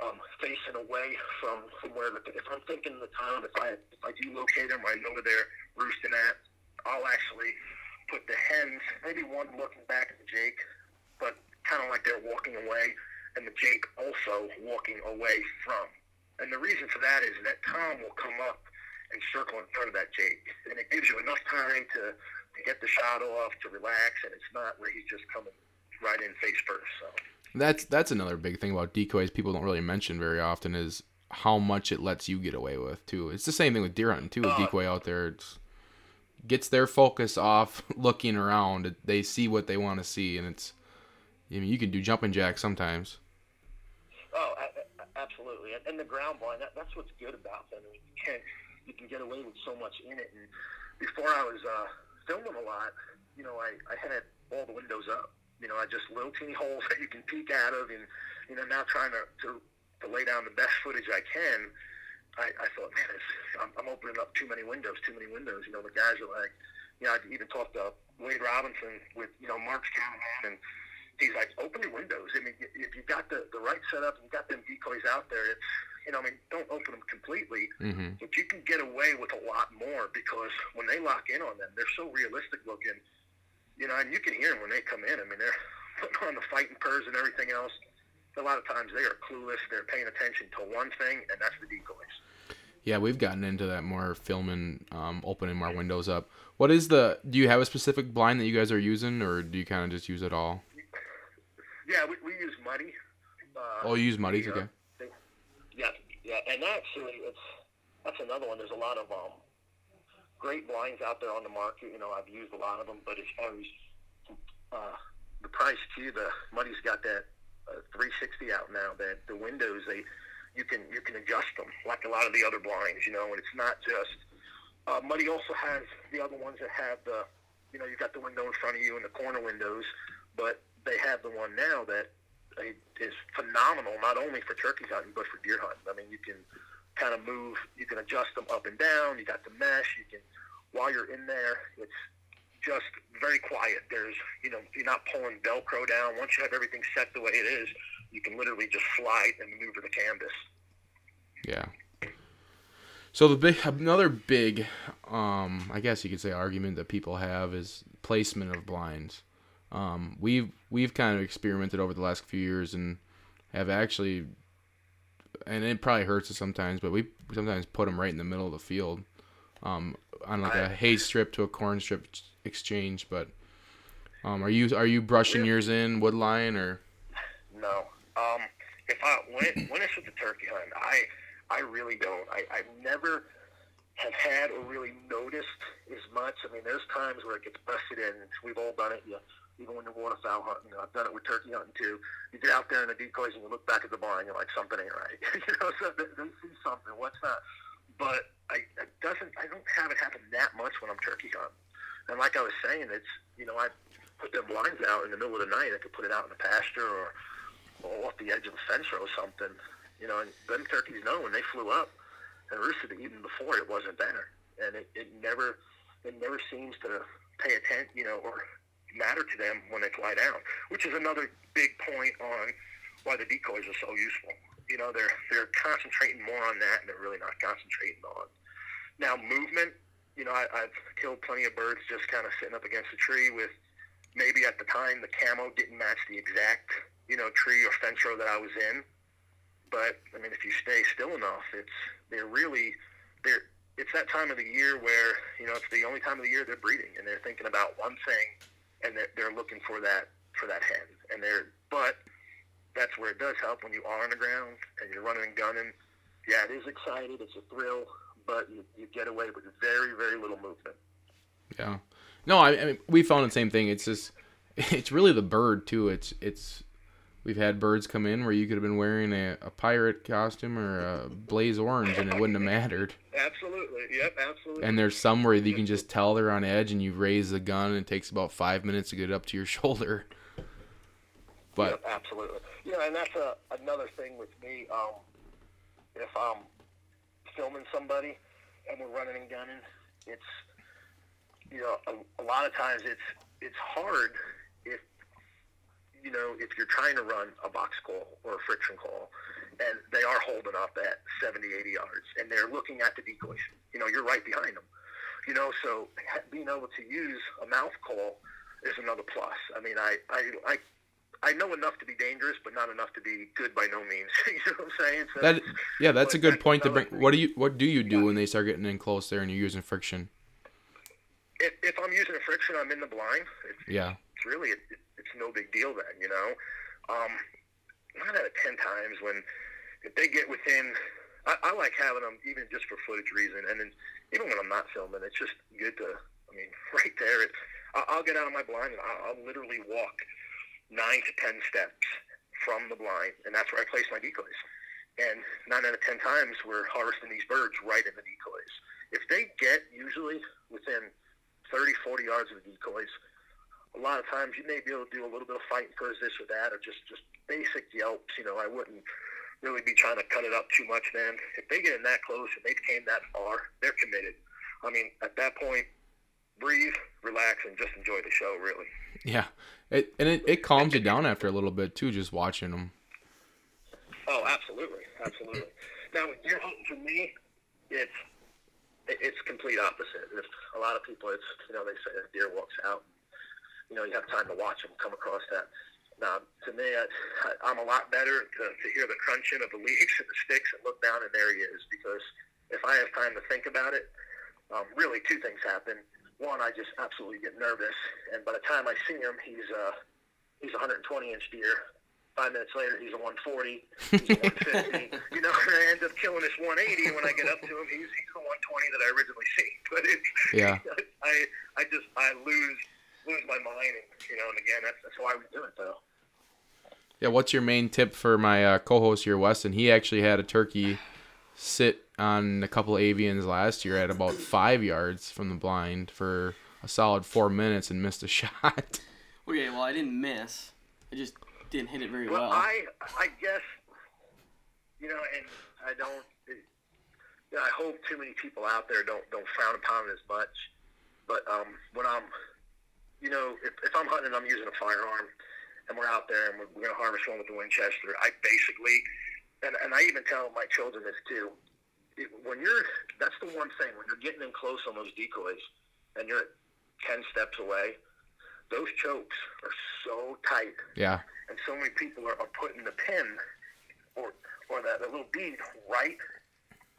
um, facing away from, from where the if I'm thinking the town, if I if I do locate them, I know where they're roosting at. I'll actually put the hens, maybe one looking back at the Jake, but kind of like they're walking away, and the Jake also walking away from. And the reason for that is that Tom will come up and circle in front of that Jake, and it gives you enough time to, to get the shot off, to relax, and it's not where he's just coming right in face first. So. That's that's another big thing about decoys people don't really mention very often is how much it lets you get away with too. It's the same thing with deer hunting too. A Uh, decoy out there it's gets their focus off looking around. They see what they want to see, and it's. I mean, you can do jumping jacks sometimes. Oh, absolutely. And, and the ground blind, that, that's what's good about them. I mean, you can you can get away with so much in it. And before I was uh, filming a lot, you know, I, I had all the windows up. You know, I just little teeny holes that you can peek out of, and you know, now trying to to, to lay down the best footage I can. I, I thought, man, it's, I'm, I'm opening up too many windows, too many windows. You know, the guys are like, you know, I even talked to Wade Robinson with, you know, Mark's cameraman, and he's like, open your windows. I mean, if you got the, the right setup and you got them decoys out there, it's, you know, I mean, don't open them completely, hmm but you can get away with a lot more because when they lock in on them, they're so realistic looking, you know, and you can hear them when they come in. I mean, they're putting on the fighting purrs and everything else. A lot of times they are clueless. They're paying attention to one thing, and that's the decoys. Yeah, we've gotten into that more filming, um, opening our windows up. What is the? Do you have a specific blind that you guys are using, or do you kind of just use it all? Yeah, we, we use muddy. Uh, Oh, you use muddies, okay? Yeah, yeah, and actually, it's that's another one. There's a lot of um, great blinds out there on the market. You know, I've used a lot of them, but as far as uh, the price too, the Muddy's got that uh, 360 out now. That the windows they you can you can adjust them like a lot of the other blinds. You know, and it's not just uh, Muddy also has the other ones that have the you know you got the window in front of you and the corner windows, but they have the one now that uh, phenomenal not only for turkey hunting but for deer hunting. I mean, you can kind of move, you can adjust them up and down. You got the mesh. You can while you're in there, it's just very quiet. There's, you know, you're not pulling Velcro down. Once you have everything set the way it is, you can literally just slide and maneuver the canvas. Yeah. So the big another big, um, I guess you could say argument that people have is placement of blinds. Um, we've we've kind of experimented over the last few years and have actually, and it probably hurts us sometimes, but we sometimes put them right in the middle of the field, um, on like a hay strip to a corn strip exchange. But um, are you are you brushing yours in wood line or? No. Um, if I when when it's with the turkey hunt, I I really don't. I I never have had or really noticed as much. I mean, there's times where it gets busted in. We've all done it. You, even when you're waterfowl hunting, I've done it with turkey hunting too. You get out there in the decoys and you look back at the barn, and you're like, something ain't right. you know, so they, they see something. What's that? But I it doesn't. I don't have it happen that much when I'm turkey hunting. And like I was saying, it's you know I put them blinds out in the middle of the night. I could put it out in the pasture or, or off the edge of a fence or something. You know, and them turkeys know when they flew up and roosted even before it wasn't there, and it, it never it never seems to pay attention, you know, or matter to them when they fly down, which is another big point on why the decoys are so useful. You know, they're they're concentrating more on that, and they're really not concentrating on now movement. You know, I, I've killed plenty of birds just kind of sitting up against a tree with maybe at the time the camo didn't match the exact you know tree or fence row that I was in. But I mean, if you stay still enough, it's they're really they're it's that time of the year where you know it's the only time of the year they're breeding and they're thinking about one thing and they're, they're looking for that for that hen and they're but that's where it does help when you are on the ground and you're running and gunning. Yeah, it is excited. It's a thrill, but you, you get away with very very little movement. Yeah. No, I, I mean we found the same thing. It's just it's really the bird too. It's it's we've had birds come in where you could have been wearing a, a pirate costume or a blaze orange and it wouldn't have mattered. Absolutely. Yep. Absolutely. And there's some where you can just tell they're on edge and you raise the gun and it takes about five minutes to get it up to your shoulder. But Yep, absolutely. You know, and that's a, another thing with me. Um, if I'm filming somebody and we're running and gunning, it's you know a, a lot of times it's it's hard if you know if you're trying to run a box call or a friction call and they are holding up at 70 80 yards and they're looking at the decoys you know you're right behind them you know so being able to use a mouth call is another plus i mean i i, I I know enough to be dangerous, but not enough to be good by no means. you know what I'm saying? So that yeah, that's a good that's point to bring. thing. What do you what do you do when they start getting in close there and you're using friction? if, if I'm using a friction, I'm in the blind. It's, Yeah. Really it, it's no big deal then, you know. Um, nine out of ten times when if they get within, I, I like having them even just for footage reason, and then even when I'm not filming, it's just good to. I mean, right there, it, I, I'll get out of my blind and I'll, I'll literally walk nine to ten steps from the blind, and that's where I place my decoys. And nine out of ten times, we're harvesting these birds right in the decoys. If they get usually within 30, 40 yards of the decoys, a lot of times you may be able to do a little bit of fighting for this or that, or just just basic yelps. You know, I wouldn't really be trying to cut it up too much. Then, if they get in that close and they've came that far, they're committed. I mean, at that point, breathe, relax, and just enjoy the show. Really. Yeah. It and it, it calms you down after a little bit too, just watching them. Oh, absolutely, absolutely. Now, with deer hunting for me, it's it's complete opposite. If a lot of people, it's you know they say a deer walks out, you know you have time to watch them come across that. Now, to me, I, I'm a lot better to, to hear the crunching of the leaves and the sticks and look down and there he is. Because if I have time to think about it, um, really two things happen. One, I just absolutely get nervous, and by the time I see him, he's uh, he's 120 inch deer, Five minutes later, he's a 140, he's a 150. you know, and I end up killing this 180. When I get up to him, he's he's the 120 that I originally seen. But it's Yeah. I I just I lose lose my mind. And, you know, and again, that's that's why we do it though. Yeah, what's your main tip for my uh, co-host here, Weston? He actually had a turkey sit on a couple avians last year at about five yards from the blind for a solid four minutes and missed a shot. Okay, well I didn't miss. I just didn't hit it very Well, well. I I guess you know, and I don't. It, you know, I hope too many people out there don't don't frown upon it as much. But um, when I'm, you know, if, if I'm hunting, and I'm using a firearm, and we're out there and we're, we're going to harvest one with the Winchester. I basically, and and I even tell my children this too. It, when you're, that's the one thing when you're getting in close on those decoys, and you're ten steps away. Those chokes are so tight Yeah, and so many people are, are putting the pin or or that, that little bead right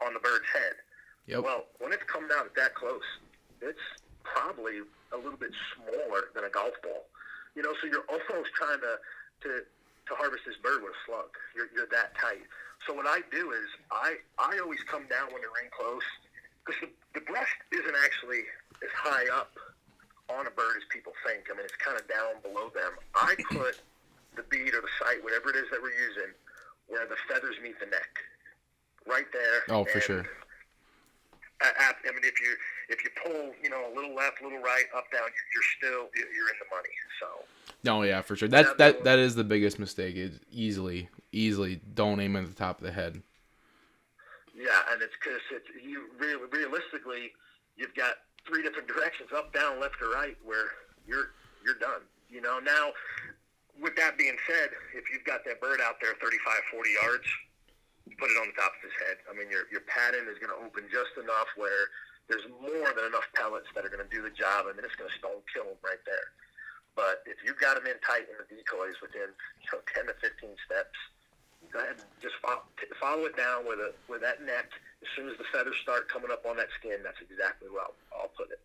on the bird's head. Yep. Well, when it's come down that close, it's probably a little bit smaller than a golf ball. You know, so you're almost trying to to, to harvest this bird with a slug. You're, you're that tight. So what I do is I I always come down when they're in close because the, the breast isn't actually as high up on a bird as people think. I mean, it's kind of down below them. I put the bead or the sight, whatever it is that we're using, where the feathers meet the neck, right there. Oh, for sure. I, I I mean, if you if you pull, you know, a little left, a little right, up, down, you're, still you're you're in the money. So No, yeah, for sure. That that that is the biggest mistake. Is easily, easily don't aim at the top of the head. yeah, and it's because it's you really realistically, you've got three different directions, up, down, left, or right, where you're you're done. You know. Now, with that being said, if you've got that bird out there 35, 40 yards, put it on the top of his head. I mean, your your pattern is going to open just enough where there's more than enough pellets that are going to do the job. I mean, it's going to stone kill them right there. But if you've got them in tight in the decoys within you know 10 to 15 steps, go ahead and just follow, follow it down with a with that neck. As soon as the feathers start coming up on that skin, that's exactly where I'll, I'll put it.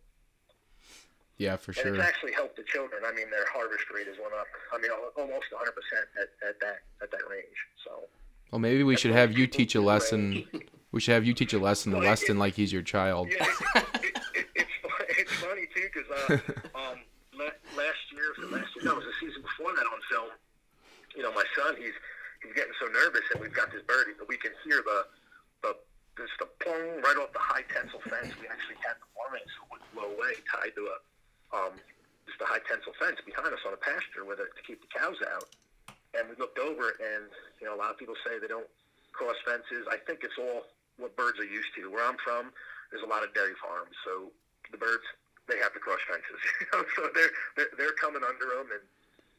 Yeah, for And sure. it's actually helped the children. I mean, their harvest rate has went up. I mean, almost 100 percent at, at that at that range. So. Well, maybe we should have you teach a lesson. We should have you teach a lesson to Well, it- Weston like he's your child. Yeah, it, it, it, it's it's funny too because uh, um, la- last year, was it last year, no, it was the season before that on film. You know, my son, he's he's getting so nervous, and we've got this bird. and We can hear the the just the plong right off the high tensile fence. We actually had the blind so it wouldn't blow away, tied to a um, just a high tensile fence behind us on a pasture with it to keep the cows out. And we looked over, and you know, a lot of people say they don't cross fences. I think it's all what birds are used to. Where I'm from, there's a lot of dairy farms, so the birds they have to cross fences. You know, so they're they're, they're coming under them, and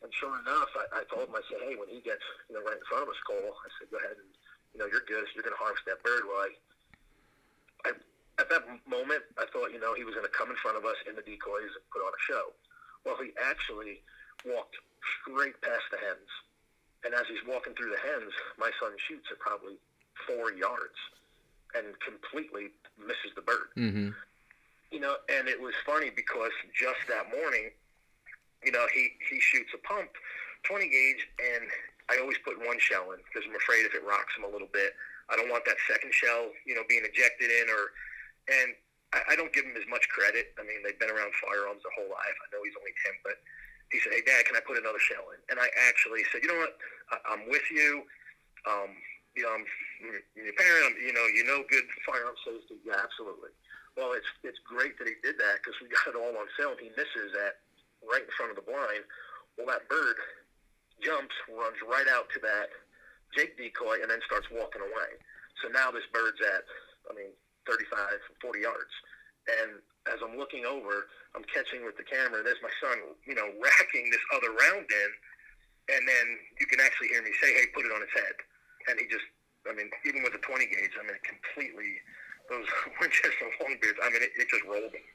and sure enough, I, I told him I said, hey, when he gets you know right in front of us, Cole, I said, go ahead and you know you're good. You're going to harvest that bird. Well, I, I at that moment I thought you know he was going to come in front of us in the decoys and put on a show. Well, he actually walked straight past the hens. And as he's walking through the hens, my son shoots at probably four yards and completely misses the bird. Mm-hmm. You know, and it was funny because just that morning, you know, he, he shoots a pump, 20 gauge, and I always put one shell in because I'm afraid if it rocks him a little bit, I don't want that second shell, you know, being ejected in or, and I, I don't give him as much credit. I mean, they've been around firearms their whole life. I know he's only 10, but he said, "Hey, Dad, can I put another shell in?" And I actually said, "You know what? I, I'm with you. Um, you know, I'm you're your parent. I'm, you know, you know good firearm safety. Yeah, absolutely. Well, it's it's great that he did that because we got it all on film. He misses at right in front of the blind. Well, that bird jumps, runs right out to that Jake decoy, and then starts walking away. So now this bird's at, I mean, 35, 40 yards. And as I'm looking over, I'm catching with the camera. There's my son, you know, racking this other round in, and then you can actually hear me say, "Hey, put it on his head." And he just, I mean, even with the 20 gauge, I mean, it completely those Winchester longbeards. I mean, it, it just rolled him.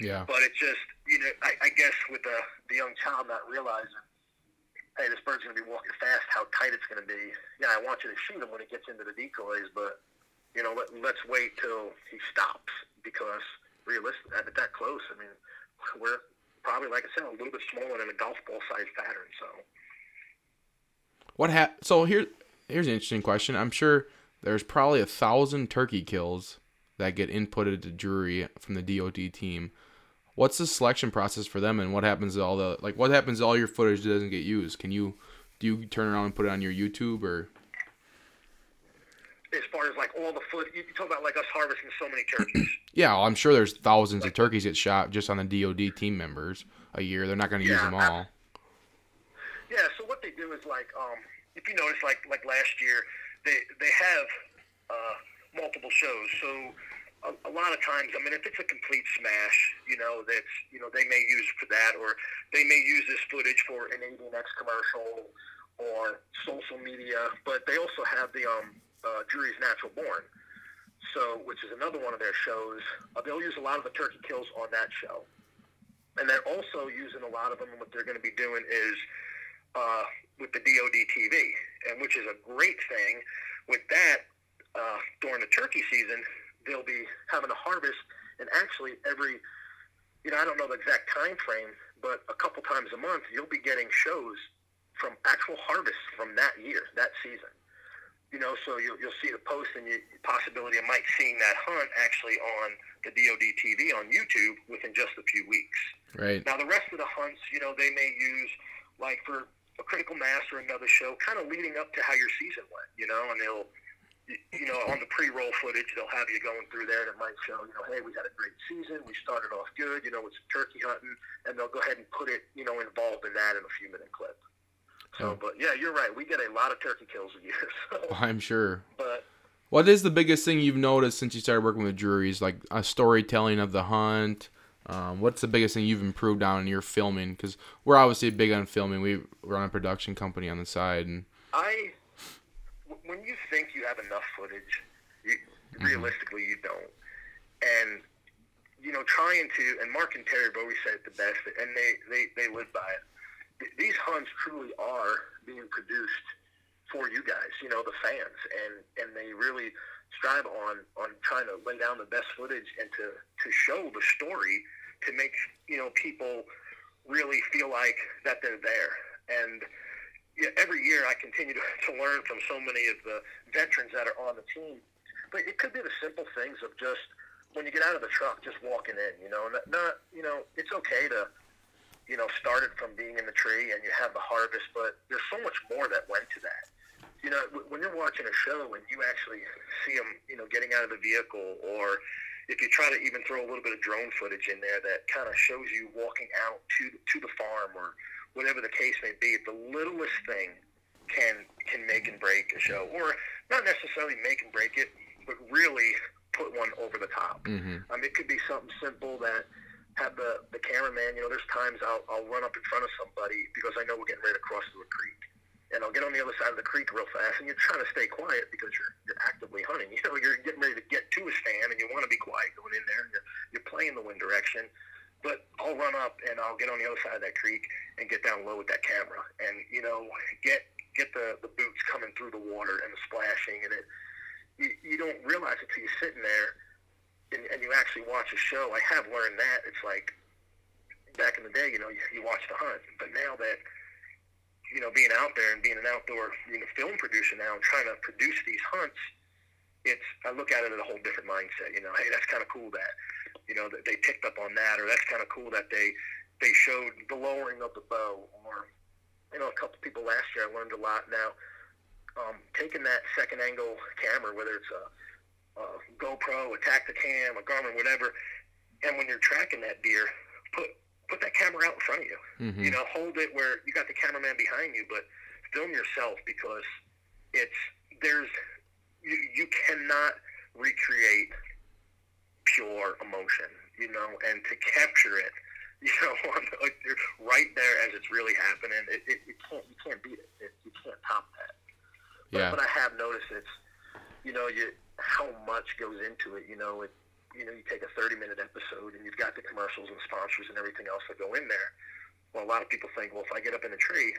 Yeah. But it just, you know, I, I guess with the the young child not realizing, hey, this bird's going to be walking fast. How tight it's going to be. Yeah, I want you to shoot him when he gets into the decoys, but you know, let, let's wait till he stops because realistic at that close. I mean, we're probably, like I said, a little bit smaller than a golf ball size pattern. So What hap- So here, here's an interesting question. I'm sure there's probably a thousand turkey kills that get inputted to Drury from the DOD team. What's the selection process for them, and what happens to all the like? What happens to all your footage that doesn't get used? Can you do you turn around and put it on your YouTube or? As far as like all the foot, you talk about like us harvesting so many turkeys. Yeah, I'm sure there's thousands of turkeys get shot just on the DOD team members a year. They're not going to use Yeah, them I- all. Yeah, so what they do is like, um, if you notice, like like last year, they they have uh, multiple shows. So a, a lot of times, I mean, if it's a complete smash, you know, that's you know they may use for that, or they may use this footage for an Avian X commercial or social media. But they also have the um, uh, Drury's Natural Born. So, which is another one of their shows. Uh, they'll use a lot of the turkey kills on that show, and they're also using a lot of them. And what they're going to be doing is uh, with the DoD TV, and which is a great thing. With that, uh, during the turkey season, they'll be having a harvest, and actually every, you know, I don't know the exact time frame, but a couple times a month, you'll be getting shows from actual harvests from that year, that season. You know, so you'll, you'll see the post and you possibility of Mike seeing that hunt actually on the DoD TV on YouTube within just a few weeks. Right. Now, the rest of the hunts, you know, they may use like for a critical mass or another show, kind of leading up to how your season went, you know, and they'll, you know, on the pre-roll footage, they'll have you going through there, and it might show, you know, hey, we had a great season, we started off good, you know, with some turkey hunting, and they'll go ahead and put it, you know, involved in that in a few-minute clip. Oh. So, but yeah, you're right. We get a lot of turkey kills a year. So, oh, I'm sure. but What is the biggest thing you've noticed since you started working with Drurys? Like a storytelling of the hunt. Um, what's the biggest thing you've improved on in your filming? Because we're obviously big on filming. We run a production company on the side, and I, when you think you have enough footage, you, realistically you don't. And you know, trying to and Mark and Terry have always said it the best, and they they they live by it. These hunts truly are being produced for you guys, you know, the fans, and and they really strive on on trying to lay down the best footage and to to show the story to make you know people really feel like that they're there and yeah, every year I continue to, to learn from so many of the veterans that are on the team. But it could be the simple things of just when you get out of the truck, just walking in. You know, not, not you know, it's okay to you know start it from being in the tree and you have the harvest, but there's so much more that went to that. You know, when you're watching a show and you actually see them, you know, getting out of the vehicle, or if you try to even throw a little bit of drone footage in there that kind of shows you walking out to to the farm or whatever the case may be, the littlest thing can can make and break a show, or not necessarily make and break it, but really put one over the top. Mhm. Um, it could be something simple that have the the cameraman. You know, there's times I'll I'll run up in front of somebody because I know we're getting ready to cross through a creek, and I'll get on the other side of the creek real fast, and you're trying to stay quiet because you're you're actively hunting. You know, you're getting ready to get to a stand, and you want to be quiet going in there, and you're you're playing the wind direction. But I'll run up and I'll get on the other side of that creek and get down low with that camera, and you know, get get the the boots coming through the water and the splashing, and it you, you don't realize it till you're sitting there and, and you actually watch a show. I have learned that it's like back in the day, you know, you, you watch the hunt, but now that you know, being out there and being an outdoor you know, film producer now and trying to produce these hunts, it's I look at it in a whole different mindset. You know, hey, that's kind of cool that you know that they picked up on that, or that's kind of cool that they they showed the lowering of the bow, or you know, a couple people last year I learned a lot. Now, um, taking that second angle camera, whether it's a, a GoPro, a Tactacam, a Garmin, whatever, and when you're tracking that deer, put put that camera out in front of you. Mhm. You know, hold it where you got the cameraman behind you, but film yourself because it's there's you you cannot recreate pure emotion, you know, and to capture it, you know, on, like, you're right there as it's really happening, it, it, you can't you can't beat it. it. You can't top that. But, Yeah. but I have noticed it's you know you how much goes into it. You know, it you know you take a 30 minute episode and you've got the commercials and sponsors and everything else that go in there. Well, a lot of people think, well, if I get up in a tree,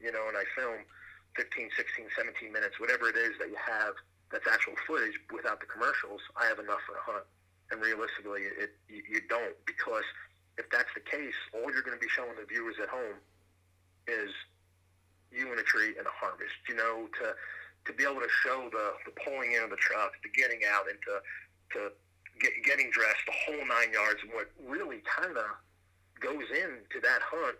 you know, and I film 15, 16, 17 minutes, whatever it is that you have that's actual footage without the commercials, I have enough for a hunt. And realistically, it you, you don't because if that's the case, all you're going to be showing the viewers at home is you in a tree and a harvest. You know, to to be able to show the the pulling in of the trucks, the getting out, and to to get, getting dressed, the whole nine yards. And what really kind of goes into that hunt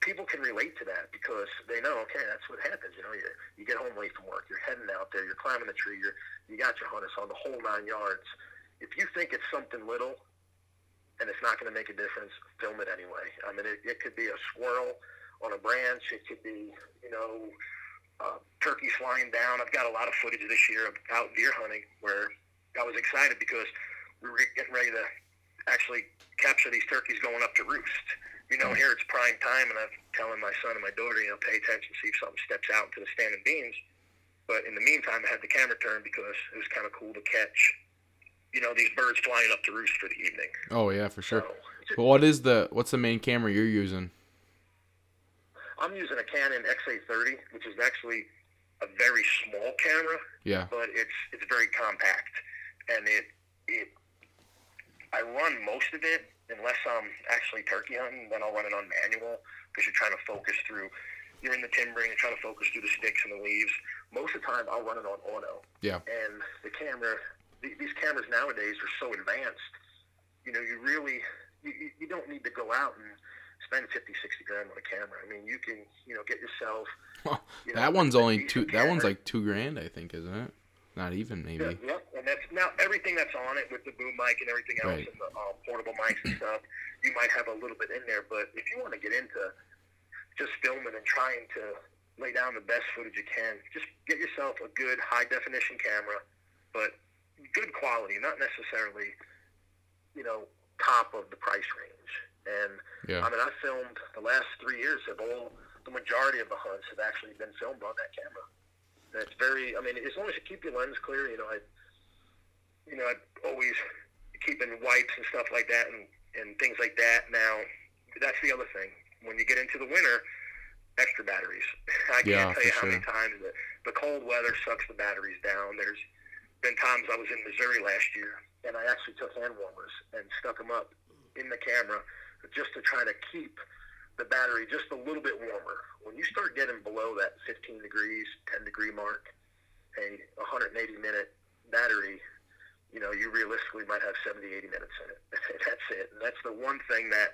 people can relate to that because they know, okay, that's what happens. You know, you you get home late from work, you're heading out there, you're climbing the tree, you're you got your harness on the whole nine yards. If you think it's something little and it's not going to make a difference, film it anyway. I mean, it, it could be a squirrel on a branch. It could be, you know, uh, turkeys flying down. I've got a lot of footage this year of out deer hunting where I was excited because we were getting ready to actually capture these turkeys going up to roost you know, here it's prime time, and I'm telling my son and my daughter, you know, pay attention, see if something steps out into the standing beams. But in the meantime, I had the camera turned because it was kind of cool to catch, you know, these birds flying up to roost for the evening. Oh yeah, for sure. So, but what is the what's the main camera you're using? I'm using a Canon XA30, which is actually a very small camera. Yeah. But it's it's very compact, and it it I run most of it unless I'm actually turkey hunting, then I'll run it on manual because you're trying to focus through. You're in the timbering, you're trying to focus through the sticks and the leaves. Most of the time, I'll run it on auto. Yeah. And the camera, these cameras nowadays are so advanced. You know, you really, you, you don't need to go out and spend 50, 60 grand on a camera. I mean, you can, you know, get yourself. you know, that one's only two. That one's like two grand, I think, isn't it? Not even maybe. Yeah, yeah, and that's now everything that's on it with the boom mic and everything else right. and the uh, portable mics and stuff. You might have a little bit in there, but if you want to get into just filming and trying to lay down the best footage you can, just get yourself a good high definition camera, but good quality, not necessarily, you know, top of the price range. And yeah. I mean, I filmed the last three years of all the majority of the hunts have actually been filmed on that camera. That's very. I mean, as long as you keep your lens clear, you know, I, you know, I always keeping wipes and stuff like that, and and things like that. Now, that's the other thing. When you get into the winter, extra batteries. I can't tell you how sure. many times the, the cold weather sucks the batteries down. There's been times I was in Missouri last year, and I actually took hand warmers and stuck them up in the camera just to try to keep the battery just a little bit warmer. When you start getting below that 15 degrees, 10 degree mark, a 180 minute battery, you know, you realistically might have 70, 80 minutes in it. that's it. And that's the one thing that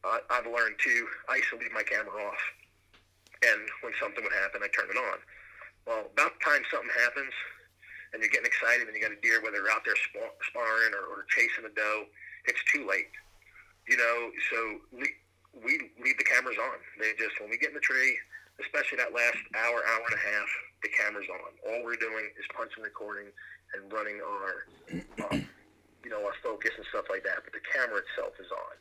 uh, I've learned too. I used to leave my camera off. And when something would happen, I turn it on. Well, about the time something happens and you're getting excited and you got a deer, whether they're out there sparring or, or chasing a doe, it's too late. You know, so we leave the cameras on. They just when we get in the tree, especially that last hour, hour and a half, the camera's on. All we're doing is punching, recording, and running our, um, you know, our focus and stuff like that. But the camera itself is on.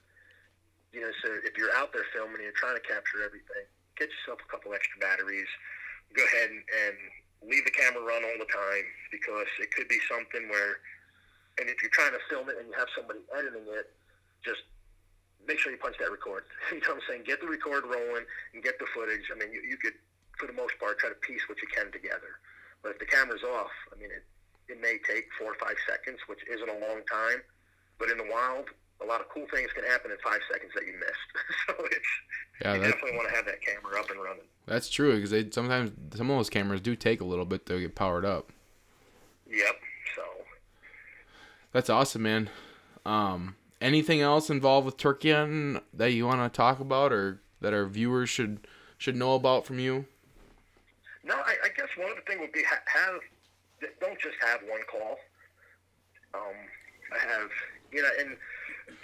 You know, so if you're out there filming and you're trying to capture everything, get yourself a couple extra batteries. Go ahead and, and leave the camera run all the time because it could be something where, and if you're trying to film it and you have somebody editing it, just make sure you punch that record. you know what I'm saying? Get the record rolling and get the footage. I mean, you, you could, for the most part, try to piece what you can together. But if the camera's off, I mean, it, it may take four or five seconds, which isn't a long time. But in the wild, a lot of cool things can happen in five seconds that you missed. so it's yeah, you definitely want to have that camera up and running. That's true because they sometimes some of those cameras do take a little bit to get powered up. Yep. So that's awesome, man. Um, anything else involved with turkey that you want to talk about or that our viewers should should know about from you? No, I, I guess one of the things would be ha- have don't just have one call. Um, I have you know, and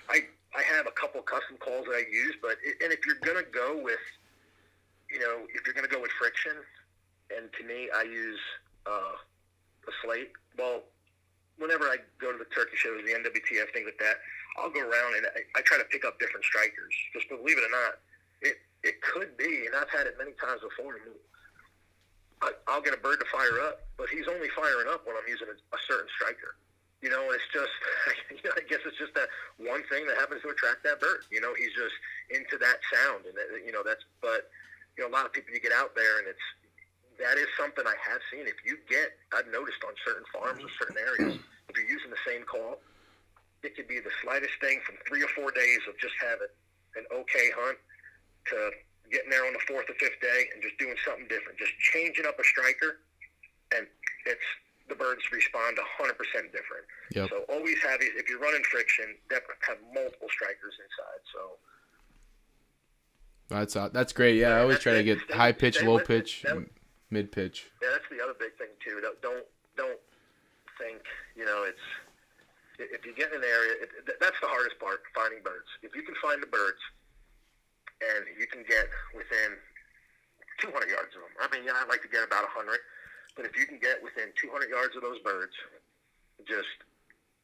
I I have a couple custom calls that I use, but it, and if you're gonna go with you know if you're gonna go with friction, and to me I use uh, a slate. Well, whenever I go to the turkey shows, the NWTF things like that, I'll go around and I, I try to pick up different strikers. Just believe it or not, it it could be, and I've had it many times before. I, I'll get a bird to fire up, but he's only firing up when I'm using a, a certain striker. You know, it's just, you know, I guess it's just that one thing that happens to attract that bird. You know, he's just into that sound, and that, you know that's. But you know, a lot of people you get out there, and it's that is something I have seen. If you get, I've noticed on certain farms or certain areas, if you're using the same call, it could be the slightest thing from three or four days of just having an okay hunt to getting there on the fourth or fifth day and just doing something different, just changing up a striker, and it's the birds respond 100% different. Yep. So always have if you're running friction, have multiple strikers inside. So that's uh, that's great. Yeah, I always try to get high pitch, low pitch, mid pitch. Yeah, that's the other big thing too. Don't, don't think you know it's if you get in an area, it, that's the hardest part, finding birds. If you can find the birds, and you can get within 200 yards of them. I mean, yeah, I like to get about 100, but if you can get within 200 yards of those birds, just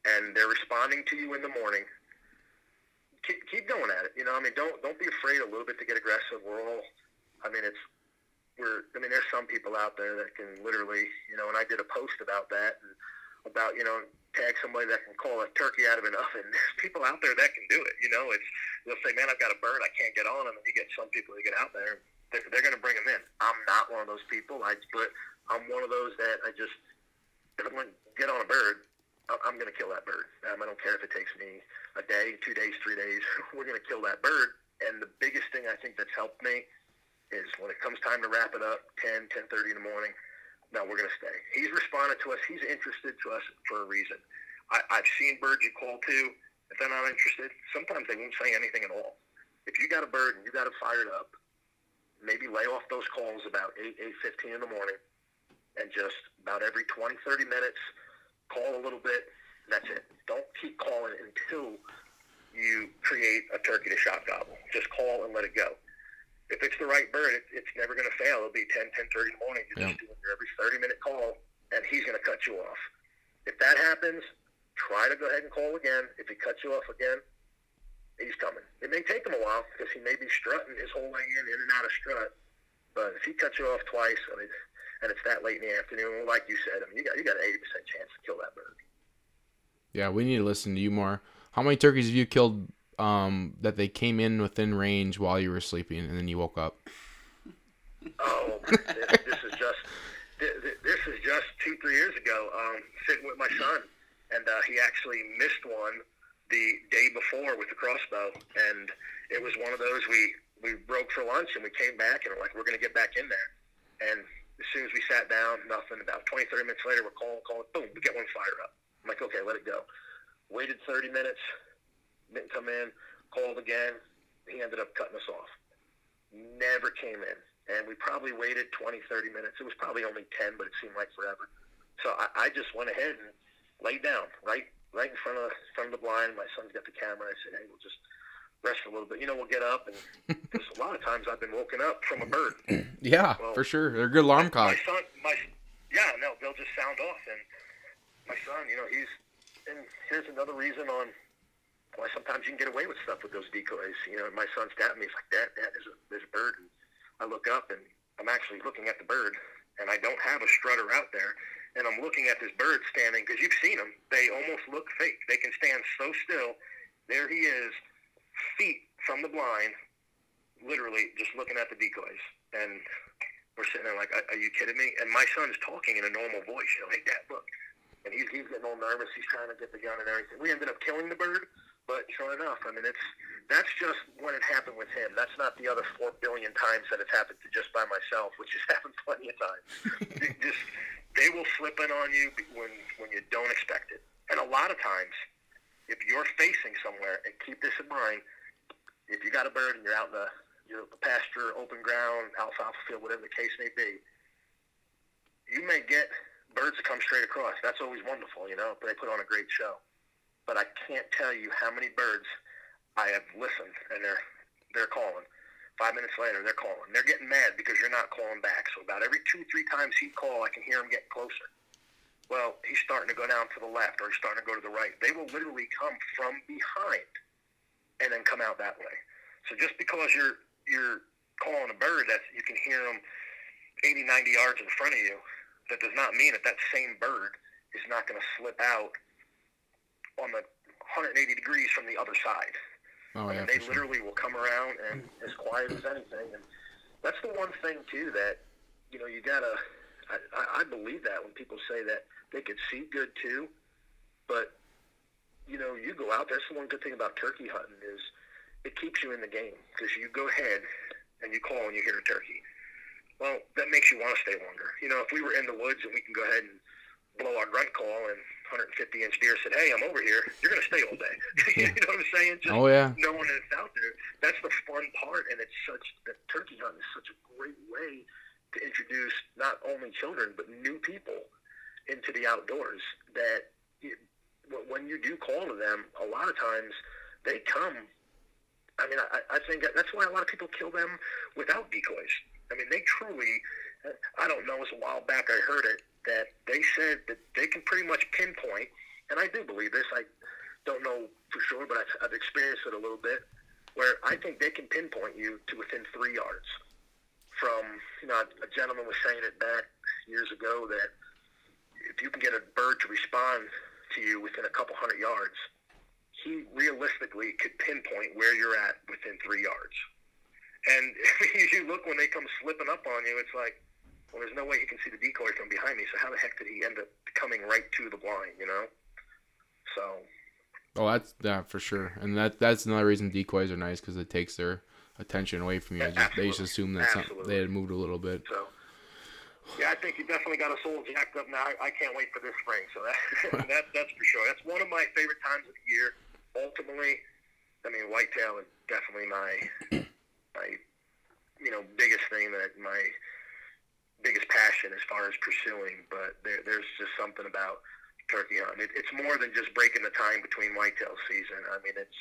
and they're responding to you in the morning, keep, keep going at it. You know, I mean, don't don't be afraid a little bit to get aggressive. We're all, I mean, it's we're. I mean, there's some people out there that can literally, you know, and I did a post about that and about you know tag somebody that can call a turkey out of an oven. There's people out there that can do it. You know, it's they'll say, "Man, I've got a bird, I can't get on," and you get some people that get out there, they're, they're going to bring them in. I'm not one of those people. I but I'm one of those that I just if I'm going to get on a bird, I'm going to kill that bird. Um, I don't care if it takes me a day, two days, three days. We're going to kill that bird. And the biggest thing I think that's helped me is when it comes time to wrap it up, 10, 10:30 in the morning no, we're going to stay. He's responded to us. He's interested to us for a reason. I, I've seen birds you call to. If they're not interested, sometimes they won't say anything at all. If you got a bird and you got it fired up, maybe lay off those calls about 8, 8.15 in the morning and just about every 20, 30 minutes, call a little bit. that's it. Don't keep calling until you create a turkey to shot gobble. Just call and let it go if it's the right bird, it, it's never going to fail. It'll be 10, 10, 30 in the morning. You're yeah. just doing your every 30 minute call, and he's going to cut you off. If that happens, try to go ahead and call again. If he cuts you off again, he's coming. It may take him a while because he may be strutting his whole way in, in and out of strut. But if he cuts you off twice, I mean, and it's that late in the afternoon, like you said, I mean, you got you got an 80% chance to kill that bird. Yeah, we need to listen to you more. How many turkeys have you killed um, that they came in within range while you were sleeping, and then you woke up? Oh, this, this is just this is just two three years ago. Um, sitting with my son, and uh, he actually missed one the day before with the crossbow, and it was one of those we we broke for lunch and we came back and we're like we're gonna get back in there, and as soon as we sat down, nothing. About 20, 30 minutes later, we're calling, calling, boom, we get one fired up. I'm like, okay, let it go. Waited 30 minutes, didn't come in, called again. He ended up cutting us off. Never came in. And we probably waited 20, 30 minutes. It was probably only 10, but it seemed like forever. So I, I just went ahead and laid down right right in front of the, front of the blind. My son's got the camera. I said, hey, we'll just rest a little bit. You know, we'll get up. And because a lot of times I've been woken up from a bird. yeah, well, for sure. They're good alarm clocks. My son, my yeah, no, they'll just sound off. And my son, you know, he's and here's another reason on why sometimes you can get away with stuff with those decoys. You know, my son's at me. He's like, Dad, Dad, there's a, there's a bird. And I look up and I'm actually looking at the bird and I don't have a strutter out there. And I'm looking at this bird standing because you've seen them. They almost look fake. They can stand so still. There he is, feet from the blind, literally just looking at the decoys. And we're sitting there like, are you kidding me? And my son's talking in a normal voice. You know, hey, Dad, look. And he's, he's getting all nervous. He's trying to get the gun and everything. We ended up killing the bird but sure enough, I mean, it's that's just when it happened with him. That's not the other four billion times that it's happened to just by myself, which has happened plenty of times. just they will slip in on you when when you don't expect it, and a lot of times, if you're facing somewhere, and keep this in mind, if you got a bird and you're out in the you're the pasture, open ground, alfalfa field, whatever the case may be, you may get birds that come straight across. That's always wonderful, you know. But they put on a great show but I can't tell you how many birds I have listened and they're they're calling. Five minutes later, they're calling. They're getting mad because you're not calling back. So about every two, three times he call, I can hear him getting closer. Well, he's starting to go down to the left or he's starting to go to the right. They will literally come from behind and then come out that way. So just because you're you're calling a bird that you can hear them 80, 90 yards in front of you, that does not mean that that same bird is not going to slip out on the 180 degrees from the other side. Oh, yeah, and they literally sure. will come around and as quiet as anything. And that's the one thing too that you know you gotta. I, I believe that when people say that they could see good too, but you know you go out. That's the one good thing about turkey hunting is it keeps you in the game because you go ahead and you call and you hear a turkey. Well, that makes you want to stay longer. You know, if we were in the woods and we can go ahead and blow our grunt call and 150 inch deer said, "Hey, I'm over here," you're gonna stay all day. you know what I'm saying? Just Oh yeah. knowing that it's out there. That's the fun part, and it's such that turkey hunting is such a great way to introduce not only children but new people into the outdoors. That you, when- when you do call to them, a lot of times they come. I mean, I, I think that that's why a lot of people kill them without decoys. I mean, they truly. I don't know. It was a while back I heard it that they said that they can pretty much pinpoint, and I do believe this. I don't know for sure, but I've, I've experienced it a little bit, where I think they can pinpoint you to within three yards. From you know, a gentleman was saying it back years ago that if you can get a bird to respond to you within a couple hundred yards, he realistically could pinpoint where you're at within three yards. And you look when they come slipping up on you, it's like, well, there's no way he can see the decoy from behind me. So how the heck did he end up coming right to the blind? You know. So Oh, that's yeah for sure, and that that's another reason decoys are nice because it takes their attention away from you. It just, they just assume that some, they had moved a little bit. So, yeah, I think you definitely got us all jacked up now. I, I can't wait for this spring. So that, that that's for sure. That's one of my favorite times of the year. Ultimately, I mean, whitetail is definitely my my you know biggest thing that my biggest passion as far as pursuing. But there, there's just something about turkey hunting. It, it's more than just breaking the time between whitetail season. I mean, it's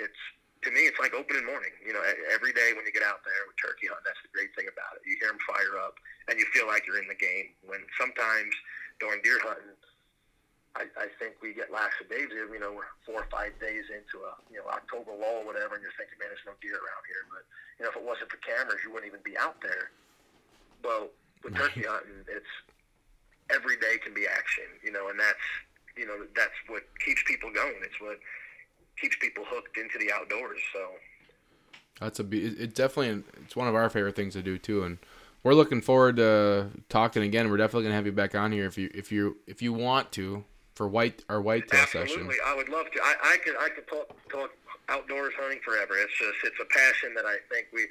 it's to me, it's like opening morning. You know, every day when you get out there with turkey hunting, that's the great thing about it. You hear them fire up, and you feel like you're in the game. When sometimes during deer hunting, I, I think we get lackadaisical. You know, we're four or five days into a you know October lull or whatever, and you're thinking, man, there's no deer around here. But you know, if it wasn't for cameras, you wouldn't even be out there. Well, with turkey hunting, it's every day can be action. You know, and that's you know that's what keeps people going. It's what keeps people hooked into the outdoors. So. That's a be- it it definitely it's one of our favorite things to do too, and we're looking forward to talking again. We're definitely gonna have you back on here if you if you if you want to for white our whitetail session. Absolutely, I would love to. I, I could I could talk talk outdoors hunting forever. It's just it's a passion that I think we,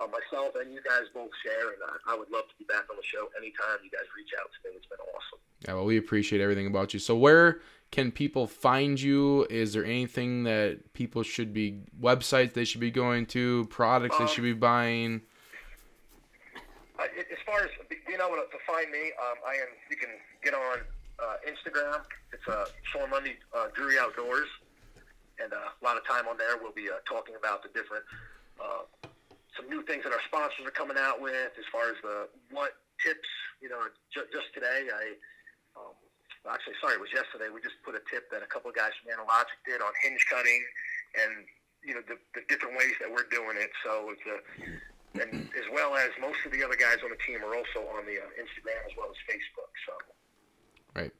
uh, myself and you guys both share, and I, I would love to be back on the show anytime you guys reach out to me. It's been awesome. Yeah, well, we appreciate everything about you. So, where can people find you? Is there anything that people should be websites they should be going to, products they Um, should be buying? Uh, as far as you know to find me, um, I am. You can get on uh, Instagram. It's uh, Sean Lundy uh, Drury Outdoors, and uh, a lot of time on there. We'll be uh, talking about the different uh, some new things that our sponsors are coming out with as far as the what tips. You know, ju- just today I. Um, well, actually, sorry, it was yesterday. We just put a tip that a couple of guys from Analogic did on hinge cutting, and you know the, the different ways that we're doing it. So it's a and as well as most of the other guys on the team are also on the uh, Instagram as well as Facebook. So Right.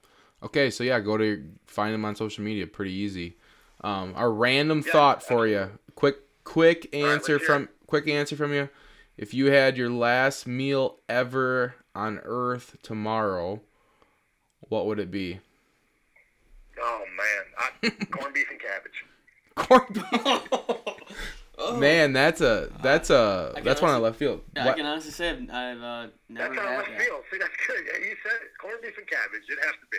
Okay, so yeah, go to find them on social media. Pretty easy. Um, our random Yeah, thought for you. Quick, quick answer hear from quick answer from you. If you had your last meal ever on Earth tomorrow, what would it be? oh man, I, corned beef and cabbage. Corned beef. Man, that's a that's a I that's can one I left field. Yeah, I can honestly say I've, I've uh, never That's how had left that. field. See, that's good. Yeah, you said it. Corned beef and cabbage. It has to be.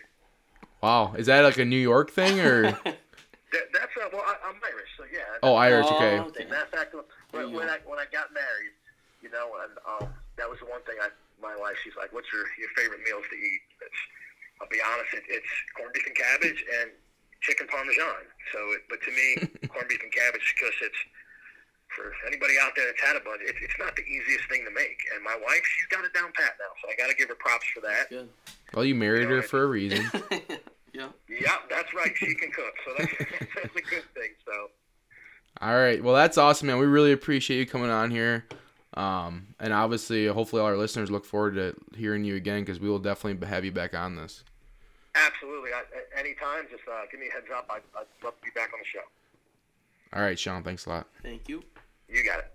Wow, is that like a New York thing or? That, that's uh, well, I, I'm Irish, so yeah. Oh, Irish. Oh, Okay. okay. Matter of fact, There when, you when. I when I got married, you know, and um, that was the one thing I my wife. She's like, "What's your your favorite meals to eat?" It's, I'll be honest, it, it's corned beef and cabbage and chicken parmesan. So, it, but to me, corned beef and cabbage because it's for anybody out there that's had a budget, it's, it's not the easiest thing to make. And my wife, she's got it down pat now, so I got to give her props for that. Good. Well, you married her for a reason. yeah. Yeah, that's right. She can cook, so that's, that's a good thing. So. All right. Well, that's awesome, man. We really appreciate you coming on here. Um, and obviously, hopefully, all our listeners look forward to hearing you again because we will definitely have you back on this. Absolutely. I, a- anytime, just uh, give me a heads up. I'd, I'd love to be back on the show. All right, Sean. Thanks a lot. Thank you. You got it.